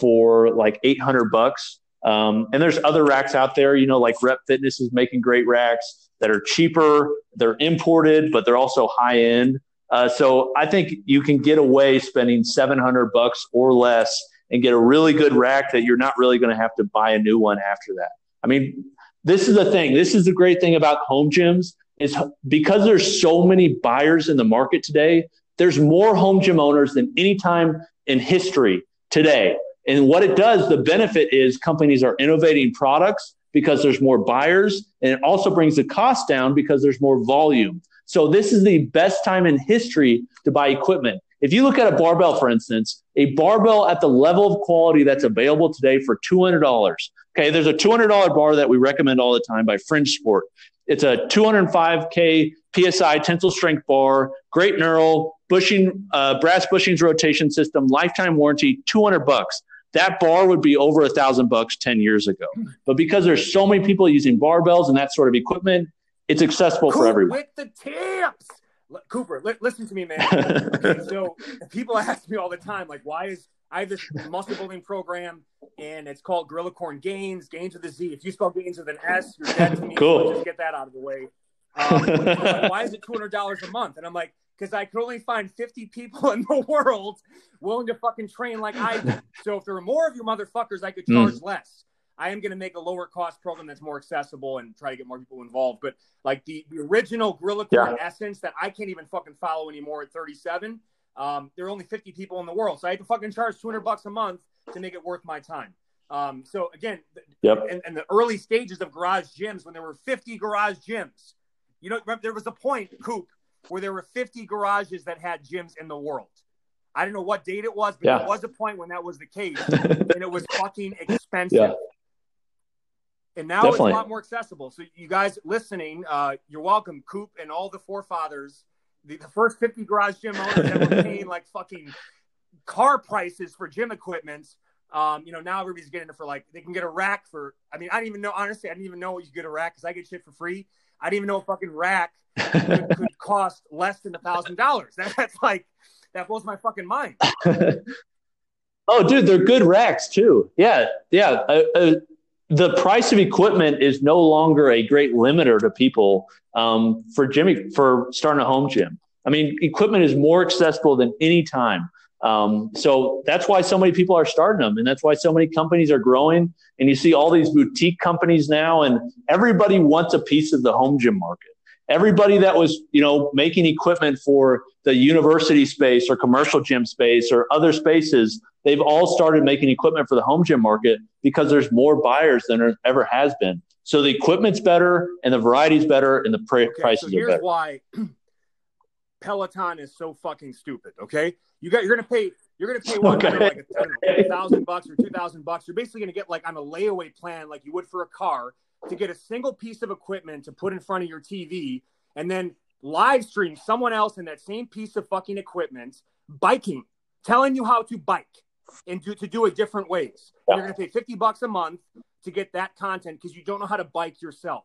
for like 800 bucks. Um, and there's other racks out there, you know, like Rep Fitness is making great racks that are cheaper. They're imported, but they're also high end. Uh, so I think you can get away spending 700 bucks or less and get a really good rack that you're not really going to have to buy a new one after that. I mean, this is the thing. This is the great thing about home gyms is because there's so many buyers in the market today. There's more home gym owners than any time in history today. And what it does, the benefit is companies are innovating products because there's more buyers, and it also brings the cost down because there's more volume. So this is the best time in history to buy equipment. If you look at a barbell, for instance, a barbell at the level of quality that's available today for $200. Okay, there's a $200 bar that we recommend all the time by Fringe Sport. It's a 205K PSI tensile strength bar, great knurl, bushing, uh, brass bushings rotation system, lifetime warranty, 200 bucks. That bar would be over a thousand bucks 10 years ago. But because there's so many people using barbells and that sort of equipment, it's accessible for Coop everyone. With the tips. Cooper, li- listen to me, man. Okay, so people ask me all the time, like, why is I have this muscle building program and it's called Gorilla Corn Gains, Gains with a Z. If you spell gains with an S, you're dead to me. Cool. So just get that out of the way. Um, like, why is it two hundred dollars a month? And I'm like, because I could only find fifty people in the world willing to fucking train like I do. So if there were more of you motherfuckers, I could charge less. I am going to make a lower cost program that's more accessible and try to get more people involved. But like the, the original Gorilla Corn essence that I can't even fucking follow anymore at 37, um, there are only 50 people in the world. So I had to fucking charge 200 bucks a month to make it worth my time. Um, so again, Yep. in, in the early stages of garage gyms, when there were 50 garage gyms, you know, there was a point, Coop, where there were 50 garages that had gyms in the world. I don't know what date it was, but Yeah. there was a point when that was the case, and it was fucking expensive. Yeah. And now Definitely. it's a lot more accessible. So you guys listening, uh, you're welcome, Coop and all the forefathers, the, the first 50 garage gym owners that were paying like fucking car prices for gym equipment. Um, you know, now everybody's getting it for like they can get a rack for. I mean, I didn't even know. Honestly, I didn't even know what you could get a rack because I get shit for free. I didn't even know a fucking rack could, could cost less than a thousand dollars. That's like that blows my fucking mind. Oh, dude, they're good racks too. Yeah, yeah. Uh, uh, the price of equipment is no longer a great limiter to people um, for Jimmy for starting a home gym. I mean, equipment is more accessible than any time. Um, so that's why so many people are starting them, and that's why so many companies are growing. And you see all these boutique companies now, and everybody wants a piece of the home gym market. Everybody that was, you know, making equipment for the university space or commercial gym space or other spaces, they've all started making equipment for the home gym market because there's more buyers than there ever has been. So the equipment's better and the variety's better and the pr- Okay, prices so are here's better. why Peloton is so fucking stupid. Okay, you got you're gonna pay you're gonna pay what Okay. like a, I don't a thousand bucks or two thousand bucks. You're basically gonna get like on a layaway plan, like you would for a car, to get a single piece of equipment to put in front of your TV, and then live stream someone else in that same piece of fucking equipment biking, telling you how to bike and do to do it different ways. And You're gonna pay fifty bucks a month to get that content because you don't know how to bike yourself.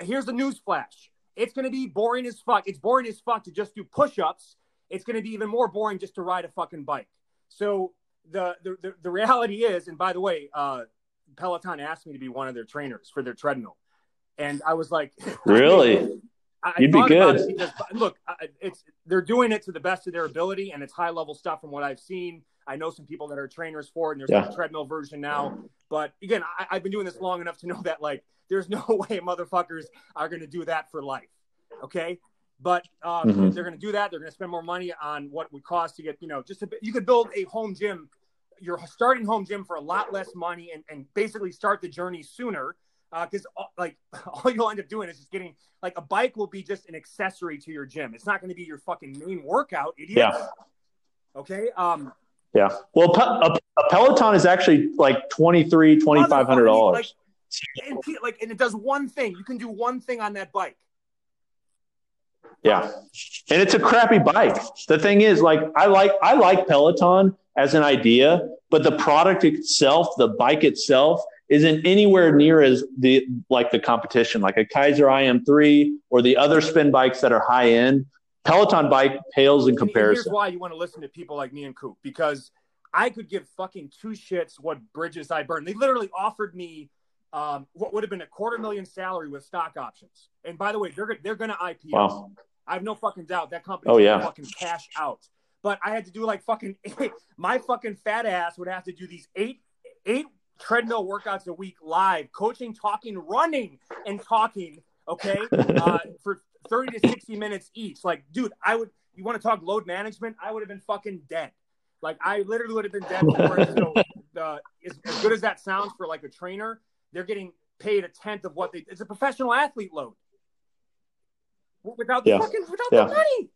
Here's the news flash. It's going to be boring as fuck. It's boring as fuck to just do push-ups. It's going to be even more boring just to ride a fucking bike. So the the the, the reality is, and by the way, uh, Peloton asked me to be one of their trainers for their treadmill, and I was like, Really? I, You'd be good. because look, it's they're doing it to the best of their ability, and it's high level stuff from what I've seen. I know some people that are trainers for it, and there's Yeah. a treadmill version now. But again, I, I've been doing this long enough to know that like there's no way motherfuckers are going to do that for life. Okay, But um, Mhm. they're going to do that. They're going to spend more money on what would cost to get, you know, just a bit, you could build a home gym, your starting home gym for a lot less money and, and basically start the journey sooner. Because like all you'll end up doing is just getting like a bike will be just an accessory to your gym. It's not going to be your fucking main workout, idiot. Yeah. Okay. Um, Yeah. Well, a, a Peloton is actually like twenty three, twenty five hundred dollars. Like, and, like, and it does one thing. You can do one thing on that bike. Yeah. And it's a crappy bike. The thing is, like, I like I like Peloton as an idea, but the product itself, the bike itself, isn't anywhere near as the like the competition, like a Keiser IM3 or the other spin bikes that are high end. Peloton bike pales in comparison. here's why you want to listen to people like me and Coop because I could give fucking two shits what bridges I burn. They literally offered me um, what would have been a quarter million salary with stock options. And by the way, they're they're going to IPO. Wow. I have no fucking doubt that company Oh, yeah. fucking cash out. But I had to do like fucking my fucking fat ass would have to do these eight eight treadmill workouts a week live, coaching, talking, running, and talking. Okay, uh, for thirty to sixty minutes each. Like, dude, I would. You want to talk load management? I would have been fucking dead. Like, I literally would have been dead. For it. So, uh, as, as good as that sounds for like a trainer, they're getting paid a tenth of what they. It's a professional athlete load. Without the Yeah. fucking, without Yeah. the money.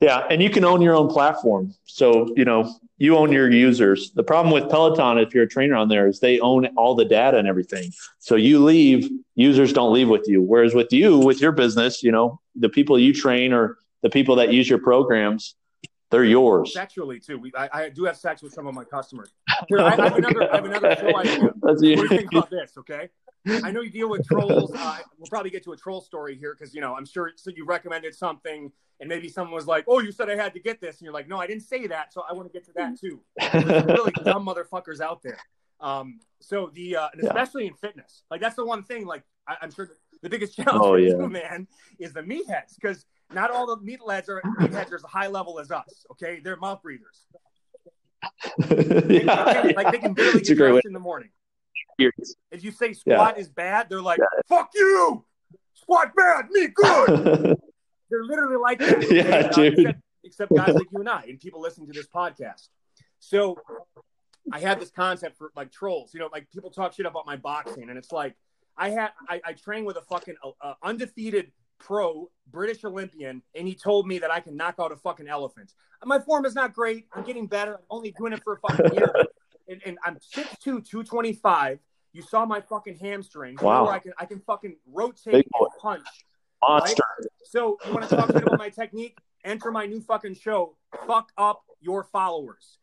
Yeah, and you can own your own platform. So, you know, you own your users. The problem with Peloton, if you're a trainer on there, is they own all the data and everything. So you leave, users don't leave with you. Whereas with you, with your business, you know, the people you train or the people that use your programs, they're yours. Sexually too. We, I, I do have sex with some of my customers. Here, I, I have another. I have another show idea. That's What do you you. think about this? Okay. I know you deal with trolls. Uh, we'll probably get to a troll story here because you know I'm sure so you recommended something and maybe someone was like, "Oh, you said I had to get this," and you're like, "No, I didn't say that." So I want to get to that too. There's really dumb motherfuckers out there. Um, so the uh, and Yeah. especially in fitness, like that's the one thing. Like I, I'm sure the biggest challenge Oh, for yeah. you, man, is the meatheads because not all the meatheads are meatheads are as high level as us. Okay, they're mouth breathers. Yeah, they- like they can barely It's get dressed in the morning. To If you say squat is bad, they're like, Yeah. "Fuck you, squat bad, me good." They're literally like that. Yeah, Uh, dude. Except, except guys like you and I, and people listening to this podcast. So I had this concept for like trolls. You know, like people talk shit about my boxing, and it's like I had I, I train with a fucking uh, uh, undefeated pro British Olympian, and he told me that I can knock out a fucking elephant. My form is not great. I'm getting better. I'm only doing it for a fucking year, and, and I'm 6'2", 225. You saw my fucking hamstring. Wow. where I can I can fucking rotate and punch. Monster. So you want to talk about my technique? Enter my new fucking show. Fuck up your followers.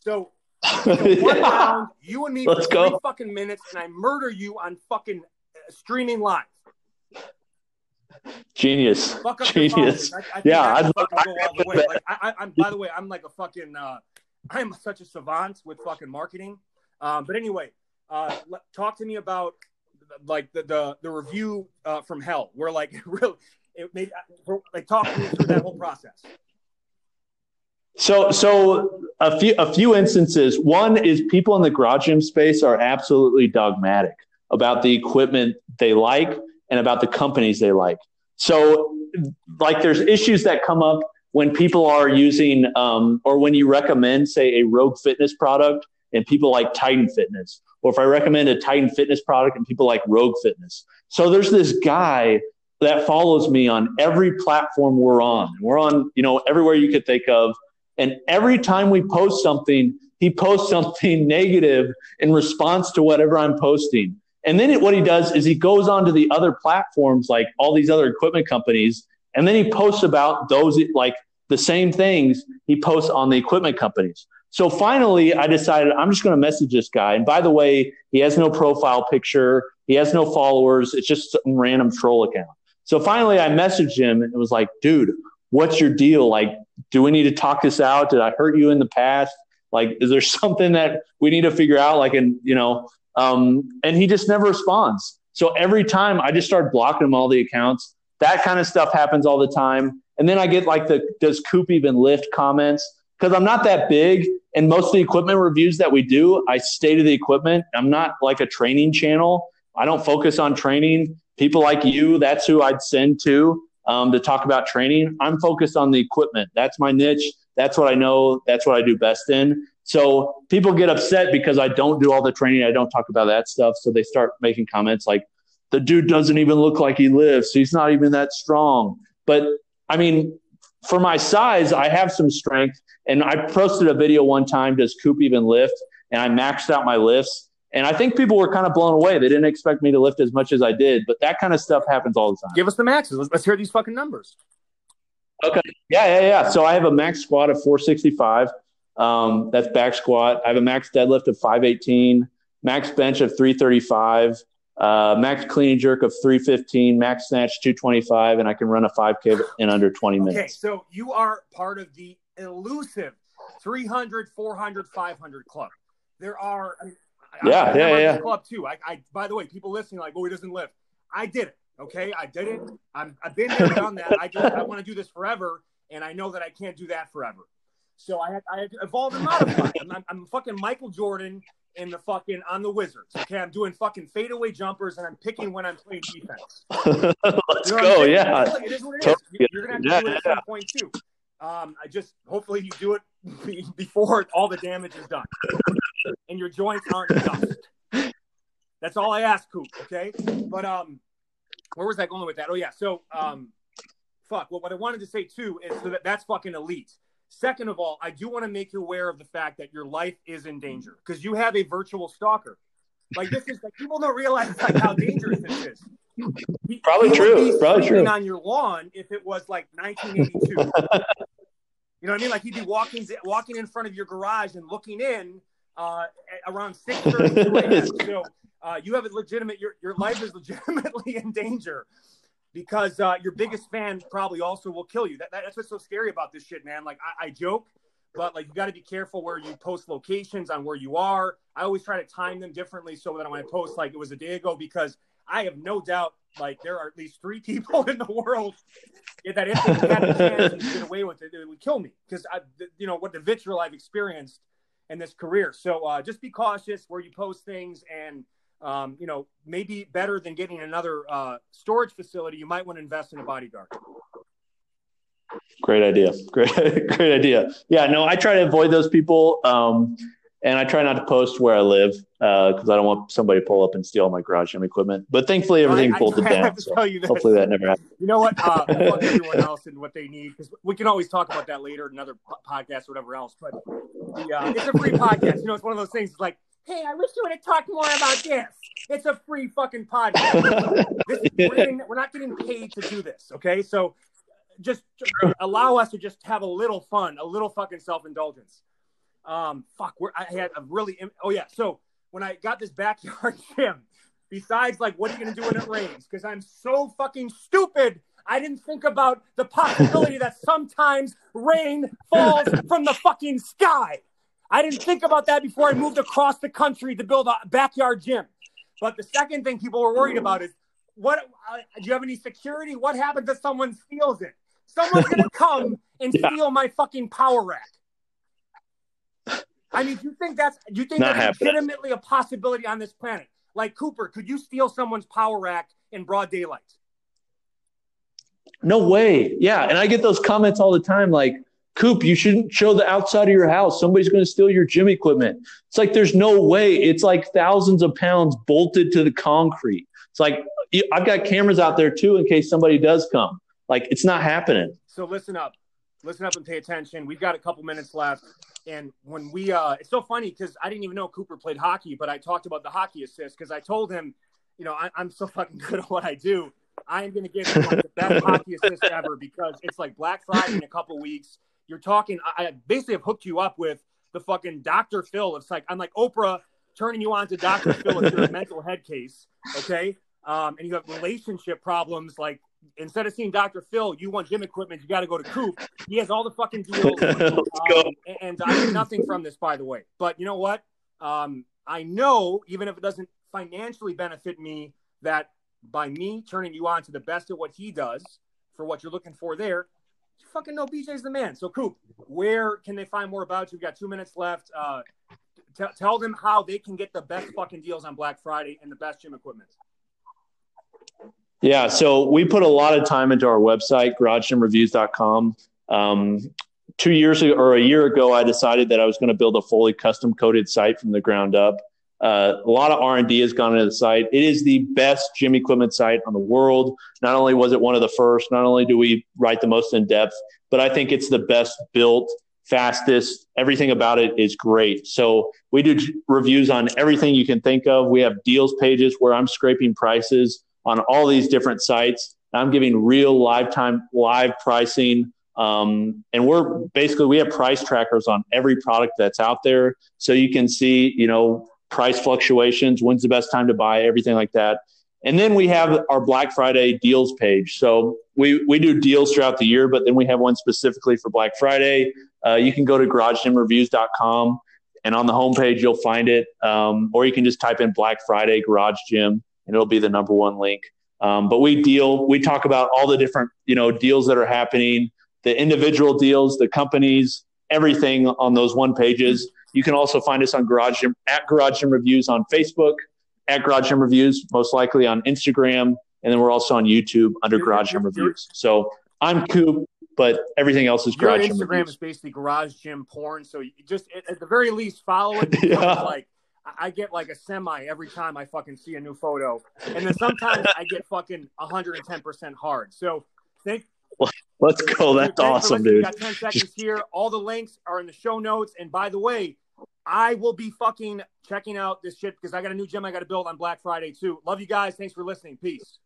So one round, you and me Let's for three go. fucking minutes, and I murder you on fucking uh, streaming live. Genius. Fuck up Genius. I, I Yeah, I I'd can love- fucking go all the I'd way. love Like I, I, I'm by the way, I'm like a fucking. Uh, I'm such a savant with fucking marketing. Um, but anyway, uh, talk to me about like the the, the review uh, from hell, where like really it made like talk me through that whole process. So, so a few a few instances. One is people in the garage gym space are absolutely dogmatic about the equipment they like and about the companies they like. So, like, there's issues that come up when people are using um, or when you recommend, say, a Rogue Fitness product and people like Titan Fitness, or if I recommend a Titan Fitness product and people like Rogue Fitness. So there's this guy that follows me on every platform we're on. We're on, you know, everywhere you could think of. And every time we post something, he posts something negative in response to whatever I'm posting. And then it, what he does is he goes on to the other platforms, like all these other equipment companies, and then he posts about those, like the same things he posts on the equipment companies. So finally, I decided I'm just going to message this guy. And by the way, he has no profile picture, he has no followers. It's just some random troll account. So finally, I messaged him and it was like, dude, what's your deal? Like, do we need to talk this out? Did I hurt you in the past? Like, is there something that we need to figure out? Like, and you know, um, and he just never responds. So every time I just start blocking him all the accounts. That kind of stuff happens all the time. And then I get like the does Coop even lift comments? Because I'm not that big. And most of the equipment reviews that we do, I stay to the equipment. I'm not like a training channel. I don't focus on training. People like you, that's who I'd send to. um, to talk about training. I'm focused on the equipment. That's my niche. That's what I know. That's what I do best in. So people get upset because I don't do all the training. I don't talk about that stuff. So they start making comments like, the dude doesn't even look like he lifts. He's not even that strong. But I mean, for my size, I have some strength. And I posted a video one time, does Coop even lift? And I maxed out my lifts. And I think people were kind of blown away. They didn't expect me to lift as much as I did, but that kind of stuff happens all the time. Give us the maxes. Let's, let's hear these fucking numbers. Okay. Yeah, yeah, yeah. So I have a max squat of 465. Um, that's back squat. I have a max deadlift of 518, max bench of 335, uh, max clean and jerk of 315, max snatch 225, and I can run a 5K in under 20 minutes. Okay, so you are part of the elusive 300, 400, 500 club. There are, I Yeah, I, I yeah, remember yeah. Club too. I, I, by the way, people listening like, oh, he doesn't lift. I did it. Okay, I did it. I'm, I've been there, done that. I, just, I want to do this forever, and I know that I can't do that forever. So I had, I had to evolve and modified. I'm, I'm, I'm fucking Michael Jordan in the fucking on the Wizards. Okay, I'm doing fucking fadeaway jumpers, and I'm picking when I'm playing defense. Let's You know go. Yeah. It is what it is. Totally. You're gonna have to Yeah, do it at yeah. some point too. Um, I just hopefully you do it before all the damage is done, and your joints aren't dust. That's all I ask, Coop. Okay, but um, where was I going with that? Oh yeah, so um, fuck. Well, what I wanted to say too is so that that's fucking elite. Second of all, I do want to make you aware of the fact that your life is in danger because you have a virtual stalker. Like this is like people don't realize like how dangerous this is. He- Probably he true. Probably true. on your lawn if it was like 1982. you know what I mean? Like he'd be walking walking in front of your garage and looking in uh, around 6:32 a.m. So uh, you have a legitimate your your life is legitimately in danger because uh, your biggest fan probably also will kill you. That, that- that's what's so scary about this shit, man. Like I, I joke, but like you got to be careful where you post locations on where you are. I always try to time them differently so that when I post like it was a day ago because I have no doubt like there are at least three people in the world that if they had a chance to get away with it, it would kill me because I, you know, what the vitriol I've experienced in this career. So uh, just be cautious where you post things, and um, you know, maybe better than getting another uh, storage facility, you might want to invest in a bodyguard. Great idea. Great, great idea. Yeah, no, I try to avoid those people, um, and I try not to post where I live uh, because I don't want somebody to pull up and steal my garage gym equipment. But thankfully, everything's I- I bolted have down. So tell you this. hopefully, that never happens. You know what? Uh, everyone else and what they need because we can always talk about that later in another po- podcast or whatever else. But the, uh, it's a free podcast. You know, it's one of those things. It's like, hey, I wish you would have talked more about this. It's a free fucking podcast. this is, we're, getting, we're not getting paid to do this. Okay, so just allow us to just have a little fun, a little fucking self indulgence. Um, fuck, we're, I had a really. Oh yeah, so when I got this backyard gym, besides like what are you gonna do when it rains? Because I'm so fucking stupid. I didn't think about the possibility that sometimes rain falls from the fucking sky. I didn't think about that before I moved across the country to build a backyard gym. But the second thing people were worried about is what uh, do you have any security? What happens if someone steals it? Someone's gonna come and Yeah. steal my fucking power rack. I mean, do you think that's do you think Not that's happening. legitimately a possibility on this planet? Like Cooper, could you steal someone's power rack in broad daylight? No way. Yeah, and I get those comments all the time, like, "Coop, you shouldn't show the outside of your house. Somebody's going to steal your gym equipment." It's like there's no way. It's like thousands of pounds bolted to the concrete. It's like I've got cameras out there too in case somebody does come. Like it's not happening. So listen up, listen up and pay attention. We've got a couple minutes left, and when we, uh, it's so funny because I didn't even know Cooper played hockey, but I talked about the hockey assist because I told him, you know, I, I'm so fucking good at what I do. I am going to give him like the best hockey assist ever because it's like Black Friday in a couple weeks. You're talking. I, I basically have hooked you up with the fucking Dr. Phil. It's like I'm like Oprah turning you on to Dr. Phil if you're a mental head case. Okay. Um, and you have relationship problems like instead of seeing Dr. Phil, you want gym equipment, you got to go to Coop. He has all the fucking deals. Um, and- and I get nothing from this, by the way. But you know what? Um, I know, even if it doesn't financially benefit me, that by me turning you on to the best at what he does for what you're looking for there, you fucking know BJ's the man. So, Coop, where can they find more about you? We've got two minutes left. Uh, t- tell them how they can get the best fucking deals on Black Friday and the best gym equipment. Yeah, so we put a lot of time into our website, garagegymreviews.com. Um, two years ago or a year ago, I decided that I was going to build a fully custom coded site from the ground up. Uh, a lot of R&D has gone into the site. It is the best gym equipment site on the world. Not only was it one of the first, not only do we write the most in depth, but I think it's the best built, fastest. Everything about it is great. So we do reviews on everything you can think of. We have deals pages where I'm scraping prices on all these different sites. I'm giving real lifetime live pricing. Um, and we're basically we have price trackers on every product that's out there, so you can see you know price fluctuations, when's the best time to buy, everything like that. And then we have our Black Friday deals page. So we, we do deals throughout the year, but then we have one specifically for Black Friday. Uh, you can go to garagegymreviews.com and on the homepage, you'll find it. Um, or you can just type in Black Friday Garage Gym and it'll be the number one link. Um, but we deal, we talk about all the different, you know, deals that are happening, the individual deals, the companies, everything on those one pages. You can also find us on Garage Gym, at Garage Gym Reviews on Facebook, at Garage Gym Reviews, most likely on Instagram, and then we're also on YouTube under Garage Gym Reviews. So I'm Coop, but everything else is Garage Your Gym Instagram Reviews. is basically Garage Gym Porn. So just at the very least follow it. Yeah. Like I get like a semi every time I fucking see a new photo, and then sometimes I get fucking 110 percent hard. So thank Let's go. That's Dude, thanks for awesome, dude. We got 10 seconds here. All the links are in the show notes. And by the way, I will be fucking checking out this shit because I got a new gym I got to build on Black Friday too. Love you guys. Thanks for listening. Peace.